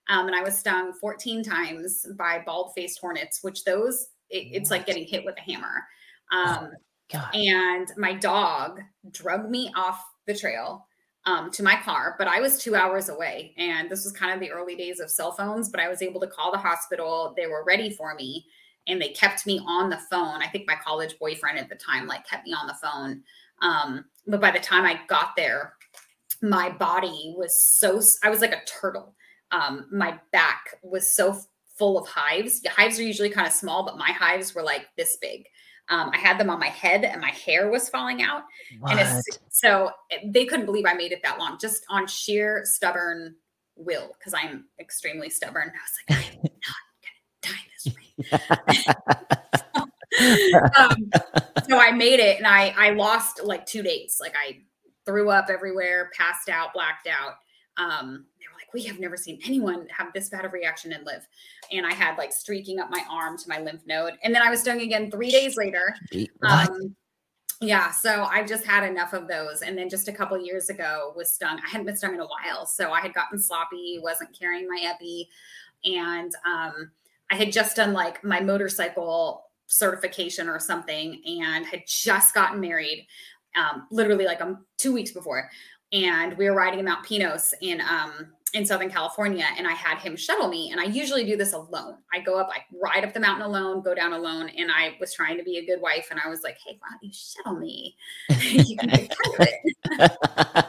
Um, and I was stung 14 times by bald faced hornets, which those it, it's like getting hit with a hammer. Um, oh, and my dog drug me off the trail um, to my car, but I was two hours away. And this was kind of the early days of cell phones, but I was able to call the hospital. They were ready for me and they kept me on the phone. I think my college boyfriend at the time like kept me on the phone. Um, but by the time I got there, my body was so I was like a turtle. Um, my back was so full of hives. The hives are usually kind of small, but my hives were like this big. Um, I had them on my head and my hair was falling out. What? And so they couldn't believe I made it that long, just on sheer stubborn will, because I'm extremely stubborn. I was like, I'm not gonna die this way. um, so I made it and I I lost like two days. Like I threw up everywhere, passed out, blacked out. Um, they were like, we have never seen anyone have this bad of reaction and live. And I had like streaking up my arm to my lymph node. And then I was stung again three days later. Um, yeah, so I've just had enough of those. And then just a couple years ago was stung. I hadn't been stung in a while. So I had gotten sloppy, wasn't carrying my epi. And um, I had just done like my motorcycle certification or something and had just gotten married um, literally like um, two weeks before. And we were riding in Mount Pinos in um, in Southern California and I had him shuttle me. And I usually do this alone. I go up, I ride up the mountain alone, go down alone. And I was trying to be a good wife. And I was like, hey, why don't you shuttle me? you can be.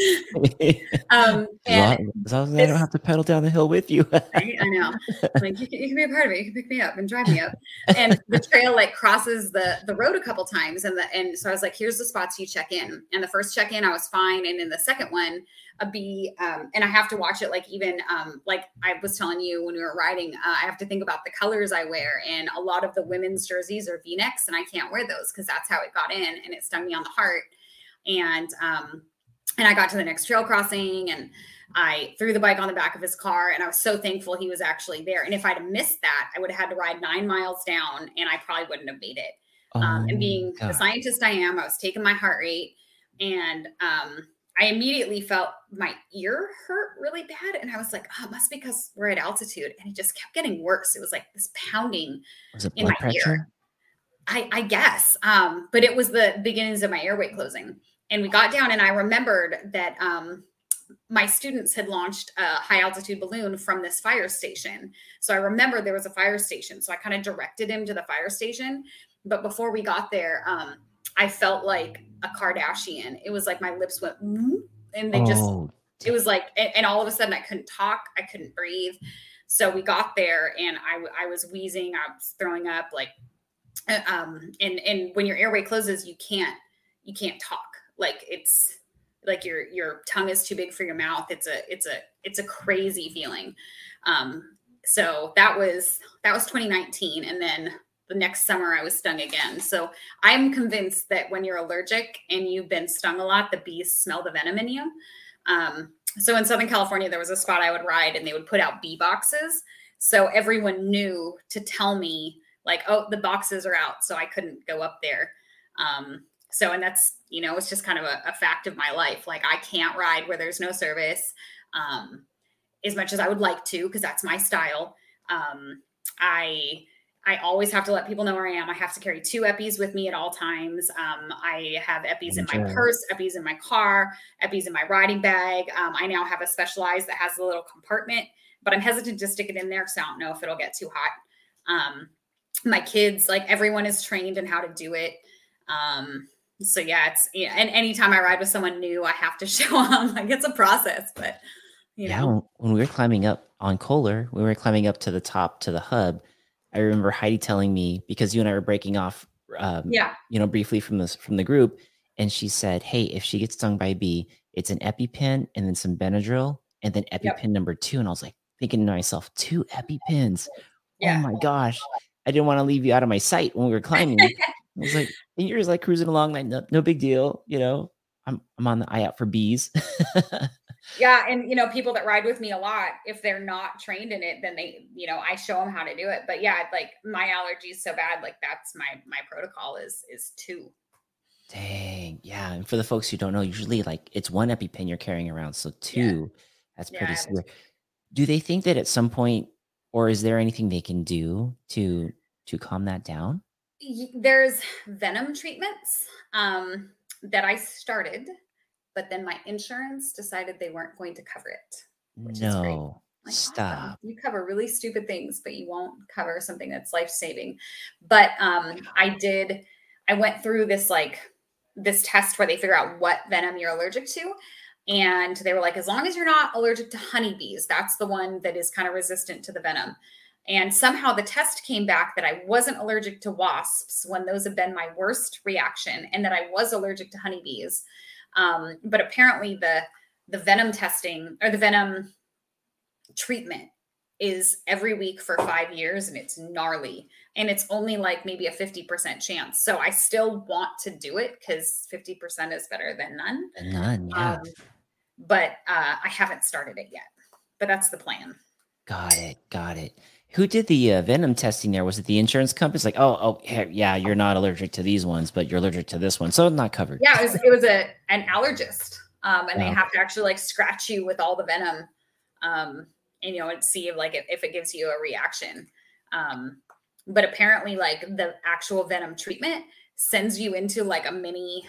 um, and as long as I don't have to pedal down the hill with you. I, I, know. Like you can, you can, be a part of it. You can pick me up and drive me up. And the trail like crosses the the road a couple times. And the and so I was like, here's the spots you check in. And the first check in, I was fine. And in the second one, a bee, um, and I have to watch it like even um, like I was telling you when we were riding, uh, I have to think about the colors I wear. And a lot of the women's jerseys are V necks, and I can't wear those because that's how it got in, and it stung me on the heart. And um, and I got to the next trail crossing and I threw the bike on the back of his car and I was so thankful he was actually there. And if I'd have missed that, I would have had to ride nine miles down and I probably wouldn't have made it. Oh, um, and being God. the scientist I am, I was taking my heart rate and um, I immediately felt my ear hurt really bad. And I was like, oh, it must be because we're at altitude. And it just kept getting worse. It was like this pounding in my pressure? ear. I, I guess. Um, but it was the beginnings of my airway closing and we got down and i remembered that um, my students had launched a high altitude balloon from this fire station. So i remember there was a fire station so i kind of directed him to the fire station. But before we got there um, i felt like a kardashian. It was like my lips went and they just oh. it was like and, and, all of a sudden i couldn't talk i couldn't breathe. So we got there and i i was wheezing i was throwing up like uh, um and and when your airway closes you can't you can't talk like it's like your your tongue is too big for your mouth. It's a it's a it's a crazy feeling. Um so that was that was 2019 and then the next summer i was stung again. So i'm convinced that when you're allergic and you've been stung a lot the bees smell the venom in you. Um so in southern california there was a spot i would ride and they would put out bee boxes. So everyone knew to tell me like oh the boxes are out so i couldn't go up there. Um so and that's you know it's just kind of a, a, fact of my life. Like i can't ride where there's no service um as much as i would like to because that's my style. Um i i always have to let people know where i am. I have to carry two epis with me at all times. Um i have epis in my purse epis in my car epis in my riding bag. Um, i now have a specialized that has a little compartment but i'm hesitant to stick it in there because i don't know if it'll get too hot. Um my kids like everyone is trained in how to do it. Um so yeah, it's yeah, and anytime I ride with someone new, I have to show them like it's a process. But you yeah, know. when we were climbing up on Coler, we were climbing up to the top to the hub. I remember Heidi telling me because you and I were breaking off um, Yeah. you know, briefly from this from the group, and she said, "Hey, if she gets stung by a bee, it's an EpiPen and then some Benadryl and then EpiPen Yep. number two. And I was like thinking to myself, two EpiPens. Yeah. Oh my gosh, I didn't want to leave you out of my sight when we were climbing. I was like, and you're just like cruising along, like no, no big deal, you know. I'm I'm on the eye out for bees. Yeah, and you know, people that ride with me a lot, if they're not trained in it, then they, you know, I show them how to do it. But yeah, like my allergies so bad, like that's my my protocol is is two. Dang, yeah. And for the folks who don't know, usually like it's one EpiPen you're carrying around, so two. That's pretty Yeah, severe. Do they think that at some point, or is there anything they can do to to calm that down? There's venom treatments um, that I started, but then my insurance decided they weren't going to cover it. Which is great. No, Like, stop. You cover really stupid things, but you won't cover something that's life saving. But um, I did. I went through this like this test where they figure out what venom you're allergic to. And they were like, as long as you're not allergic to honeybees, that's the one that is kind of resistant to the venom. And somehow the test came back that I wasn't allergic to wasps when those have been my worst reaction, and that I was allergic to honeybees. Um, but apparently the the venom testing or the venom treatment is every week for five years and it's gnarly and it's only like maybe a 50% chance so i still want to do it because 50% is better than none None. Yeah. um, but uh, i haven't started it yet but that's the plan got it. Got it. Who did the uh, venom testing there? Was it the insurance company? It's like, oh, oh, yeah, you're not allergic to these ones, but you're allergic to this one, so it's not covered. yeah it was, it was a an allergist um, and they have to actually like scratch you with all the venom um, and you know and see if, like if, if it gives you a reaction um, but apparently like the actual venom treatment sends you into like a mini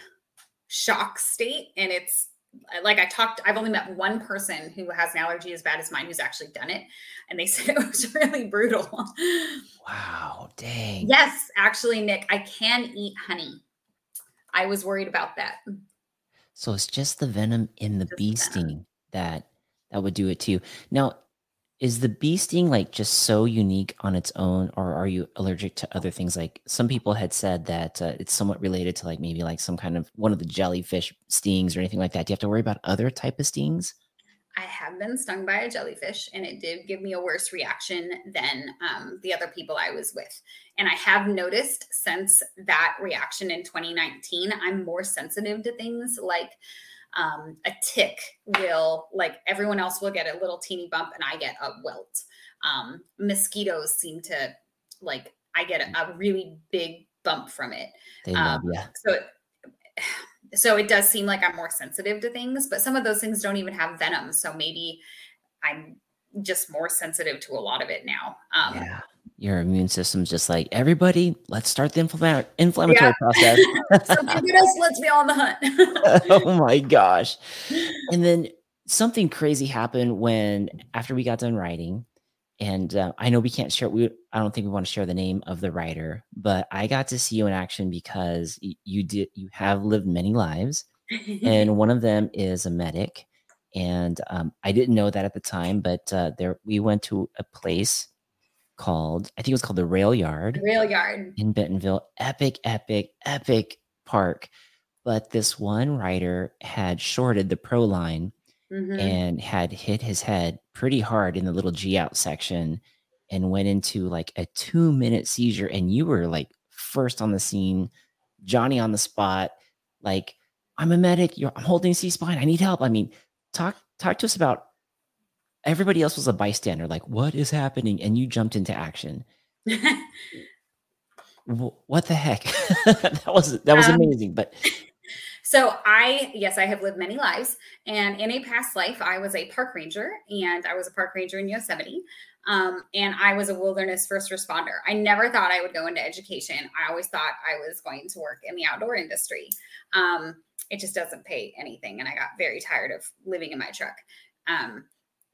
shock state and it's like I talked, I've only met one person who has an allergy as bad as mine who's actually done it. And they said it was really brutal. Wow. Dang. yes, actually, Nick, I can eat honey. I was worried about that. So it's just the venom in the Just bee venom. sting that that would do it to you. Now, is the bee sting like just so unique on its own, or are you allergic to other things? Like some people had said that uh, it's somewhat related to like maybe like some kind of one of the jellyfish stings or anything like that. Do you have to worry about other type of stings? I have been stung by a jellyfish and it did give me a worse reaction than um, the other people I was with. And I have noticed since that reaction in 2019, I'm more sensitive to things like um, a tick will, like everyone else will get a little teeny bump and I get a welt. Um, mosquitoes seem to like, I get a, a really big bump from it. They love Um, you. So, it, so it does seem like I'm more sensitive to things, but some of those things don't even have venom. So maybe I'm just more sensitive to a lot of it now. Um, Yeah. Your immune system's just like everybody. Let's start the inflama- inflammatory process. so us, let's be on the hunt. oh my gosh. And then something crazy happened when after we got done writing, and uh, I know we can't share. We I don't think we want to share the name of the writer, but I got to see you in action because y- you did. You have lived many lives, and one of them is a medic. And um, I didn't know that at the time, but uh, there we went to a place called I think it was called the Rail Yard Rail yard. in Bentonville. Epic, epic, epic park. But this one writer had shorted the pro line Mhm. and had hit his head pretty hard in the little G out section and went into like a two minute seizure. And you were like first on the scene, Johnny on the spot. Like, I'm a medic. You're, I'm holding C spine. I need help. I mean, talk talk to us about everybody else was a bystander. Like, what is happening? And you jumped into action. What the heck? that was that was Um, amazing. But So I, yes, I have lived many lives, and in a past life, I was a park ranger, and I was a park ranger in Yosemite, um, and I was a wilderness first responder. I never thought I would go into education. I always thought I was going to work in the outdoor industry. Um, it just doesn't pay anything, and I got very tired of living in my truck. Um,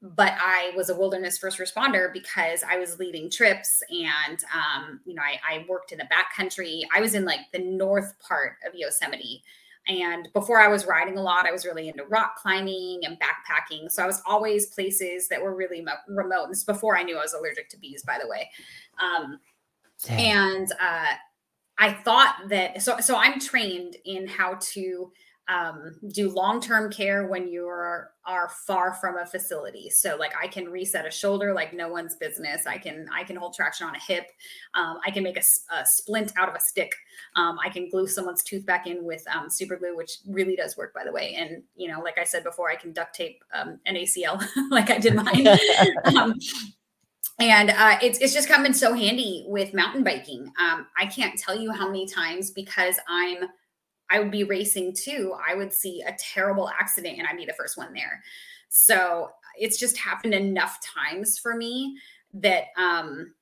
but I was a wilderness first responder because I was leading trips and, um, you know, I, I worked in the backcountry. I was in like the north part of Yosemite. And before I was riding a lot, I was really into rock climbing and backpacking. So I was always places that were really mo- remote. This is before I knew I was allergic to bees, by the way. Um, and uh, I thought that so so I'm trained in how to um, do long-term care when you are are far from a facility. So like I can reset a shoulder like no one's business. I can I can hold traction on a hip. Um, I can make a, a, splint out of a stick. Um, I can glue someone's tooth back in with um, super glue, which really does work by the way. And you know, like I said before, I can duct tape um, an ACL like I did mine. Um, and uh, it's it's just come in so handy with mountain biking. I can't tell you how many times because I'm I would be racing too, I would see a terrible accident and I'd be the first one there. So it's just happened enough times for me that um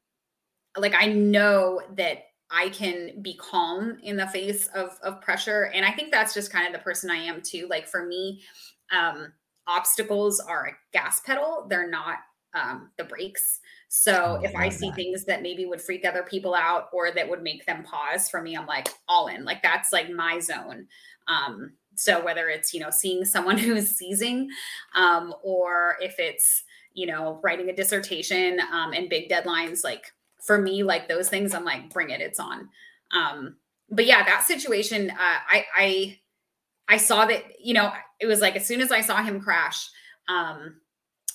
like I know that I can be calm in the face of of pressure and I think that's just kind of the person I am too. Like for me um obstacles are a gas pedal, they're not um the brakes. So oh, if I, see things that maybe would freak other people out or that would make them pause for me, I'm like all in. Like that's like my zone. Um, so whether it's you know seeing someone who is seizing, um, or if it's you know writing a dissertation um, and big deadlines, like for me, like those things, I'm like bring it, it's on. Um, but yeah, that situation, uh, I I I saw that you know it was like as soon as I saw him crash. Um,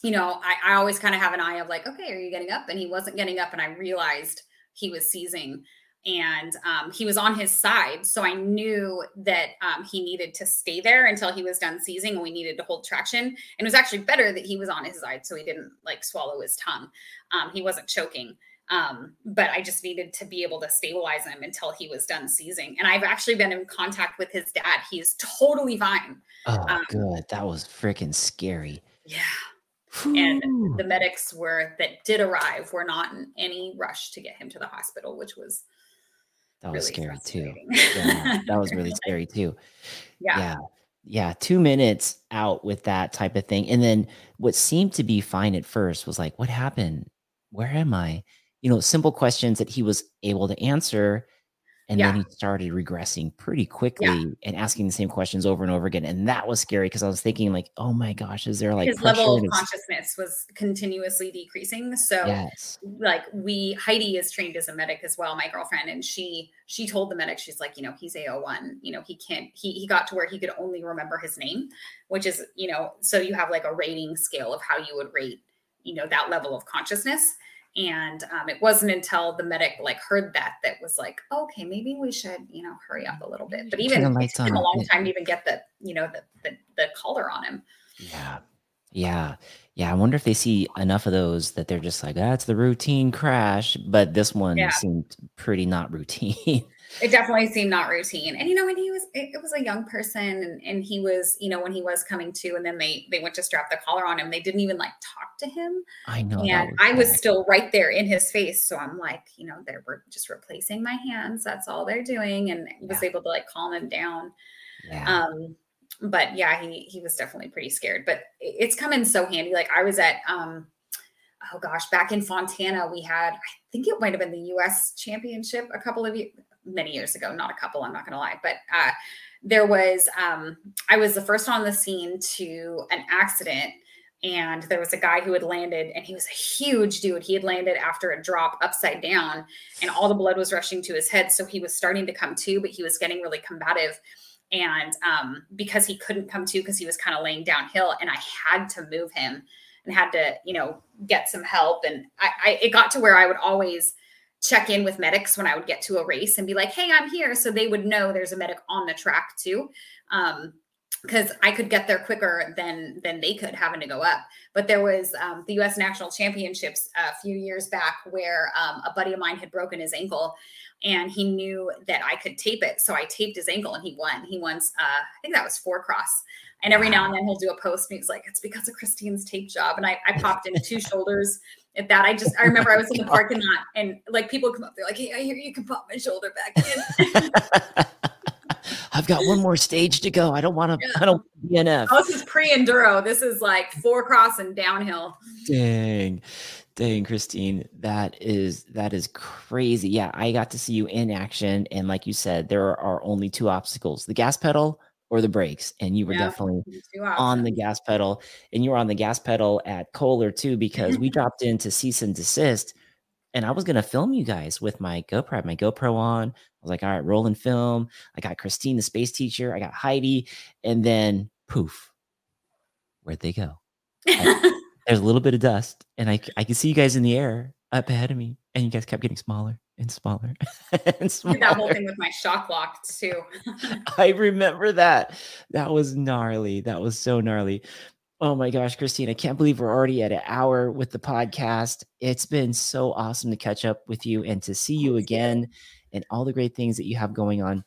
you know, I, I always kind of have an eye of like, okay, are you getting up? And he wasn't getting up. And I realized he was seizing and um, he was on his side. So I knew that um, he needed to stay there until he was done seizing and we needed to hold traction. And it was actually better that he was on his side so he didn't like swallow his tongue. Um, he wasn't choking. Um, but I just needed to be able to stabilize him until he was done seizing. And I've actually been in contact with his dad. He's totally fine. Oh, um, good. That was freaking scary. Yeah and the medics were that did arrive were not in any rush to get him to the hospital, which was that was really scary too. Yeah, that was really scary too. Yeah. Yeah. Yeah, two minutes out with that type of thing. And then what seemed to be fine at first was like, what happened? Where am I? You know, simple questions that he was able to answer and yeah. then he started regressing pretty quickly yeah. and asking the same questions over and over again. And that was scary because I was thinking, like, oh my gosh, is there like his level of consciousness was continuously decreasing. So yes. like we Heidi is trained as a medic as well, my girlfriend, and she she told the medic, she's like, you know, he's AO1, you know, he can't, he he got to where he could only remember his name, which is, you know, so you have like a rating scale of how you would rate, you know, that level of consciousness. And um, it wasn't until the medic like heard that that was like, okay, maybe we should, you know, hurry up a little bit. But even it took him a long time to even get the, you know, the, the the collar on him. Yeah, yeah, yeah. I wonder if they see enough of those that they're just like, that's the routine crash. But this one yeah. seemed pretty not routine. It definitely seemed not routine. And you know, when he was it, it, was a young person and, and he was, you know, when he was coming to and then they they went to strap the collar on him, they didn't even like talk to him. I know. And was I was still right there in his face. So I'm like, you know, they're just replacing my hands. That's all they're doing. And yeah. was able to like calm him down. Yeah. Um, but yeah, he he was definitely pretty scared. But it's come in so handy. Like I was at um oh gosh, back in Fontana, we had, I think it might have been the US championship a couple of years, many years ago, not a couple, I'm not going to lie, but uh, there was, um, I was the first on the scene to an accident. And there was a guy who had landed, and he was a huge dude. He had landed after a drop upside down, and all the blood was rushing to his head. So he was starting to come to, but he was getting really combative and um, because he couldn't come to because he was kind of laying downhill and i had to move him and had to you know get some help and I, I, it got to where i would always check in with medics when I would get to a race and be like, hey, I'm here. So they would know there's a medic on the track too. Um, because I could get there quicker than than they could having to go up. But there was um, the U.S. National Championships a few years back where um, a buddy of mine had broken his ankle, and he knew that I could tape it, so I taped his ankle, and he won. He won. Uh, I think that was four cross. And every now and then he'll do a post, and he's like, "It's because of Christine's tape job." And I, I popped in two shoulders at that. I just I remember I was in the parking lot and like people come up, they're like, Hey, I hear you can pop my shoulder back in. I've got one more stage to go. I don't want to yeah. I don't DNF. Oh, this is pre-enduro. This is like four cross and downhill. Dang. Dang, Christine, that is that is crazy. Yeah, I got to see you in action. And like you said, there are only two obstacles: the gas pedal or the brakes. And you were yeah, definitely on the gas pedal. And you were on the gas pedal at Coler too, because we dropped into cease and desist and I was gonna film you guys with my GoPro, I had my GoPro on. I was like, all right, rolling film. I got Christine, the space teacher. I got Heidi, and then poof, where'd they go? there's a little bit of dust, and I I can see you guys in the air up ahead of me, and you guys kept getting smaller and smaller and smaller. That whole thing with my shock lock too. I remember that. That was gnarly. That was so gnarly. Oh my gosh, Christine, I can't believe we're already at an hour with the podcast. It's been so awesome to catch up with you and to see you again and all the great things that you have going on.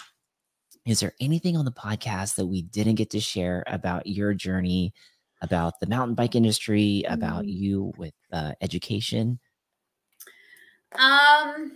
Is there anything on the podcast that we didn't get to share about your journey, about the mountain bike industry, about Mm. you with uh, education? Um,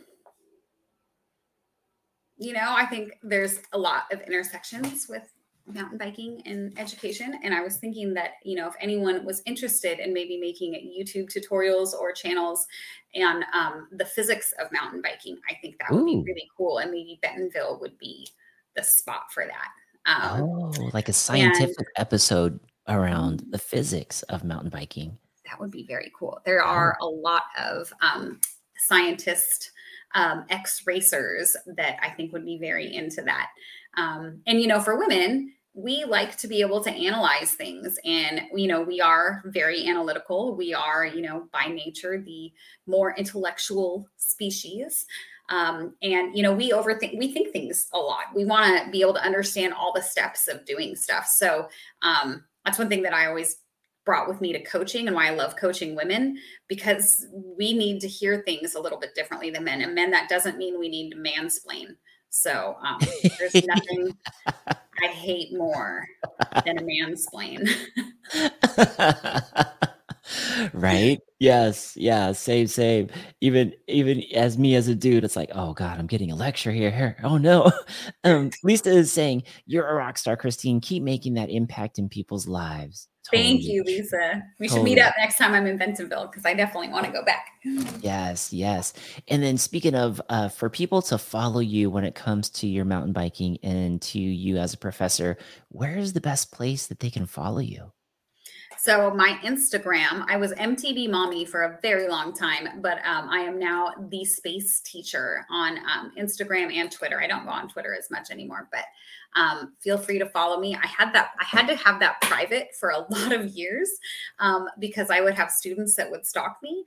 you know, I think there's a lot of intersections with mountain biking and education. And I was thinking that, you know, if anyone was interested in maybe making YouTube tutorials or channels and um, the physics of mountain biking, I think that would Ooh. be really cool. And maybe Bentonville would be the spot for that. Um, Oh, like a scientific episode around the physics of mountain biking. that would be very cool. There are a lot of um, scientist um, ex racers that I think would be very into that. Um, and, you know, for women, we like to be able to analyze things. And you know we are very analytical. We are you know by nature the more intellectual species. Um, and you know we overthink we think things a lot. We want to be able to understand all the steps of doing stuff. So um, that's one thing that i always brought with me to coaching and why I love coaching women because we need to hear things a little bit differently than men. And men, that doesn't mean we need to mansplain. So um, there's nothing I hate more than a mansplain. right yes yeah same same even even as me as a dude it's like oh god i'm getting a lecture here here oh no um lisa is saying you're a rock star christine keep making that impact in people's lives Thank you, Lisa. We should meet up next time I'm in Bentonville because I definitely want to go back. Yes, yes. And then speaking of, uh, for people to follow you when it comes to your mountain biking and to you as a professor, where is the best place that they can follow you? So my Instagram, I was MTB mommy for a very long time, but um, I am now the space teacher on um, Instagram and Twitter. I don't go on Twitter as much anymore, but um, feel free to follow me. I had that, I had to have that private for a lot of years um, because I would have students that would stalk me.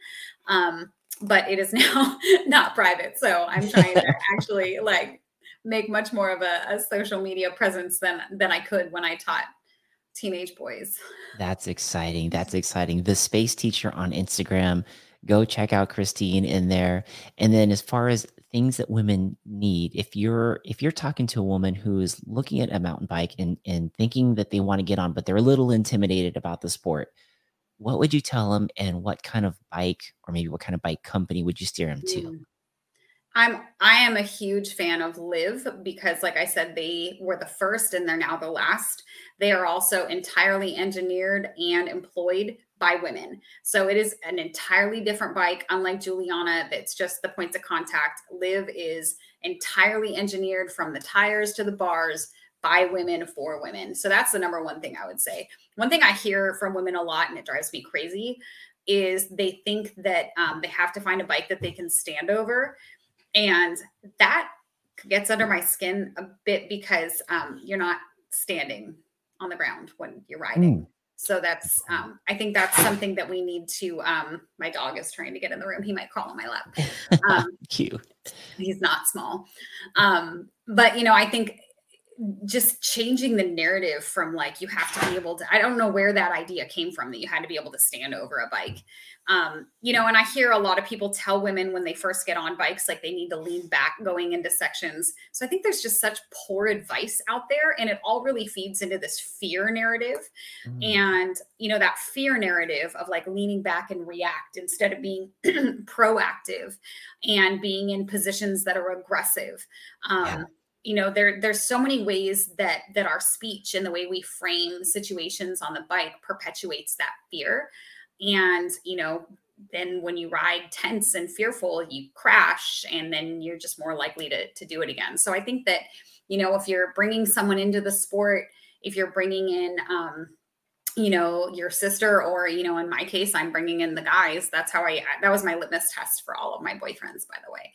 Um, but it is now not private. So I'm trying to actually like make much more of a, a social media presence than than I could when I taught teenage boys. That's exciting. That's exciting. The space teacher on Instagram. Go check out Christine in there. And then as far as things that women need, if you're if you're talking to a woman who is looking at a mountain bike and and thinking that they want to get on, but they're a little intimidated about the sport, what would you tell them and what kind of bike or maybe what kind of bike company would you steer them to? Hmm. I'm I am a huge fan of Liv because like I said they were the first and they're now the last. They are also entirely engineered and employed by women. So it is an entirely different bike unlike Juliana that's just the points of contact. Liv is entirely engineered from the tires to the bars by women for women. So that's the number one thing I would say. One thing I hear from women a lot and it drives me crazy is they think that um, they have to find a bike that they can stand over and that gets under my skin a bit because um, you're not standing on the ground when you're riding. So that's, um, I think that's something that we need to. Um, my dog is trying to get in the room. He might crawl on my lap. Um, Cute. he's not small. Um, but you know, I think just changing the narrative from like you have to be able to i don't know where that idea came from that you had to be able to stand over a bike um, you know and i hear a lot of people tell women when they first get on bikes like they need to lean back going into sections so i think there's just such poor advice out there and it all really feeds into this fear narrative Mm. and you know that fear narrative of like leaning back and react instead of being proactive and being in positions that are aggressive um, Yeah. You know there there's so many ways that that our speech and the way we frame situations on the bike perpetuates that fear. And you know then when you ride tense and fearful you crash and then you're just more likely to to do it again. So i think that you know if you're bringing someone into the sport if you're bringing in um you know your sister or you know in my case i'm bringing in the guys. That's how i that was my litmus test for all of my boyfriends by the way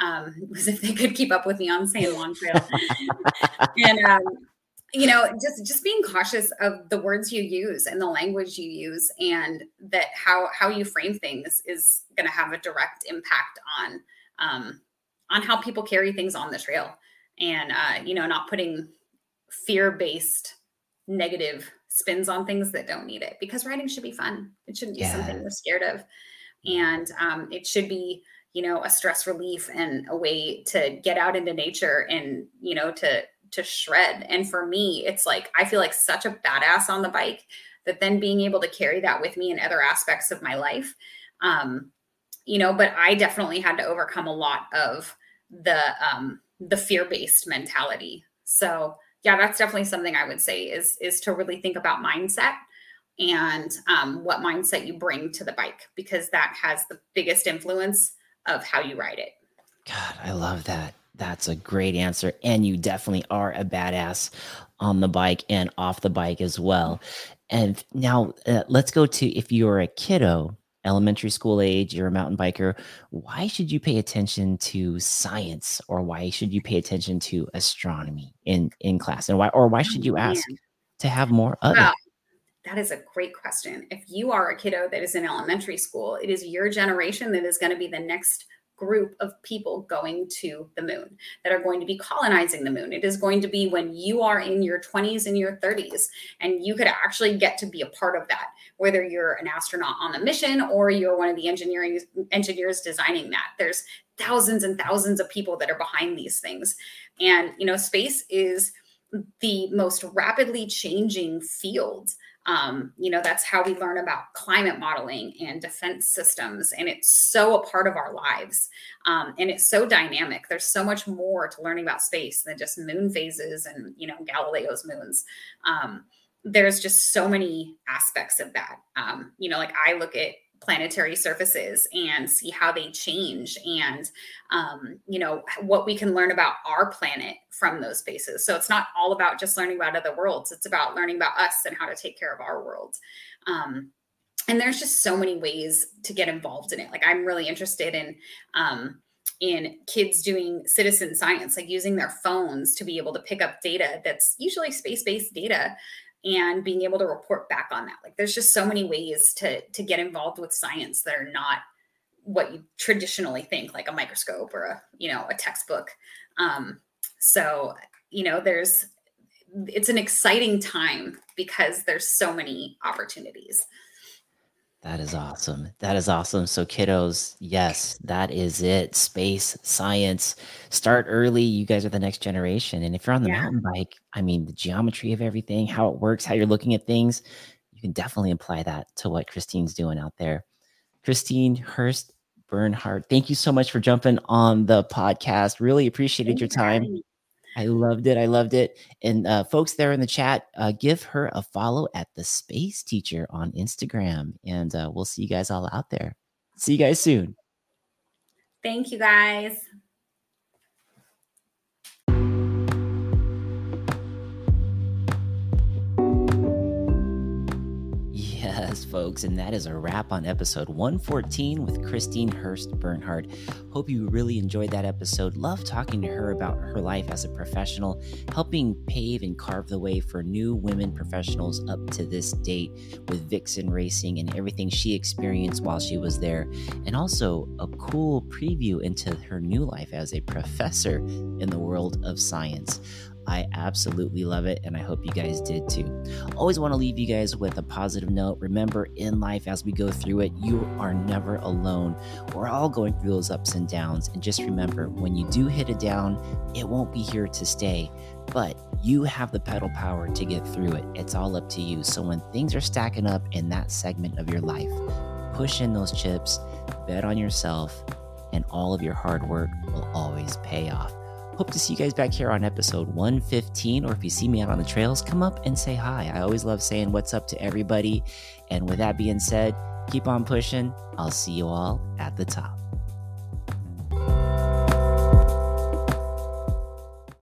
um was if they could keep up with me on san juan trail. And um you know just just being cautious of the words you use and the language you use and that how how you frame things is going to have a direct impact on um on how people carry things on the trail. And uh you know not putting fear based negative spins on things that don't need it because writing should be fun. It shouldn't be yeah. something we're scared of. And um, it should be, you know, a stress relief and a way to get out into nature and, you know, to to shred. And for me, it's like I feel like such a badass on the bike that then being able to carry that with me in other aspects of my life. Um, you know, but I definitely had to overcome a lot of the um the fear-based mentality. So yeah, that's definitely something I would say is is to really think about mindset and um, what mindset you bring to the bike because that has the biggest influence of how you ride it. God, I love that. That's a great answer. And you definitely are a badass on the bike and off the bike as well. And now uh, let's go to if you're a kiddo elementary school age, you're a mountain biker, why should you pay attention to science or why should you pay attention to astronomy in in class? And why or why oh, should you oh, ask to have more of it? That is a great question. If you are a kiddo that is in elementary school, it is your generation that is going to be the next group of people going to the moon that are going to be colonizing the moon. It is going to be when you are in your 20s and your 30s, and you could actually get to be a part of that, whether you're an astronaut on the mission or you're one of the engineering engineers designing that. There's thousands and thousands of people that are behind these things. And you know, space is the most rapidly changing field um, you know, that's how we learn about climate modeling and defense systems. And it's so a part of our lives. Um, and it's so dynamic. There's so much more to learning about space than just moon phases and, you know, Galileo's moons. Um, there's just so many aspects of that. Um, you know, like I look at planetary surfaces and see how they change and um, you know what we can learn about our planet from those spaces. So it's not all about just learning about other worlds. It's about learning about us and how to take care of our world. Um, and there's just so many ways to get involved in it. Like i'm really interested in um, in kids doing citizen science like using their phones to be able to pick up data that's usually space-based data and being able to report back on that. Like there's just so many ways to to get involved with science that are not what you traditionally think, like a microscope or a you know a textbook. Um, so you know there's it's an exciting time because there's so many opportunities. That is awesome. That is awesome. So, kiddos, yes, that is it. Space, science, start early. You guys are the next generation. And if you're on the yeah. mountain bike, I mean, the geometry of everything, how it works, how you're looking at things, you can definitely apply that to what Christine's doing out there. Christine Hirst Bernhardt, thank you so much for jumping on the podcast. Really appreciated Thank your time. I loved it. I loved it. And uh, folks there in the chat, uh, give her a follow at the Space Teacher on Instagram. And uh, we'll see you guys all out there. See you guys soon. Thank you guys. Folks, and that is a wrap on episode 114 with Christine Hirst Bernhardt. Hope you really enjoyed that episode. Love talking to her about her life as a professional, helping pave and carve the way for new women professionals up to this date with Vixen Racing and everything she experienced while she was there, and also a cool preview into her new life as a professor in the world of science. I absolutely love it, and I hope you guys did too. Always want to leave you guys with a positive note. Remember, in life, as we go through it, you are never alone. We're all going through those ups and downs. And just remember, when you do hit a down, it won't be here to stay, but you have the pedal power to get through it. It's all up to you. So when things are stacking up in that segment of your life, push in those chips, bet on yourself, and all of your hard work will always pay off. Hope to see you guys back here on episode 115. Or if you see me out on the trails, come up and say hi. I always love saying what's up to everybody. And with that being said, keep on pushing. I'll see you all at the top.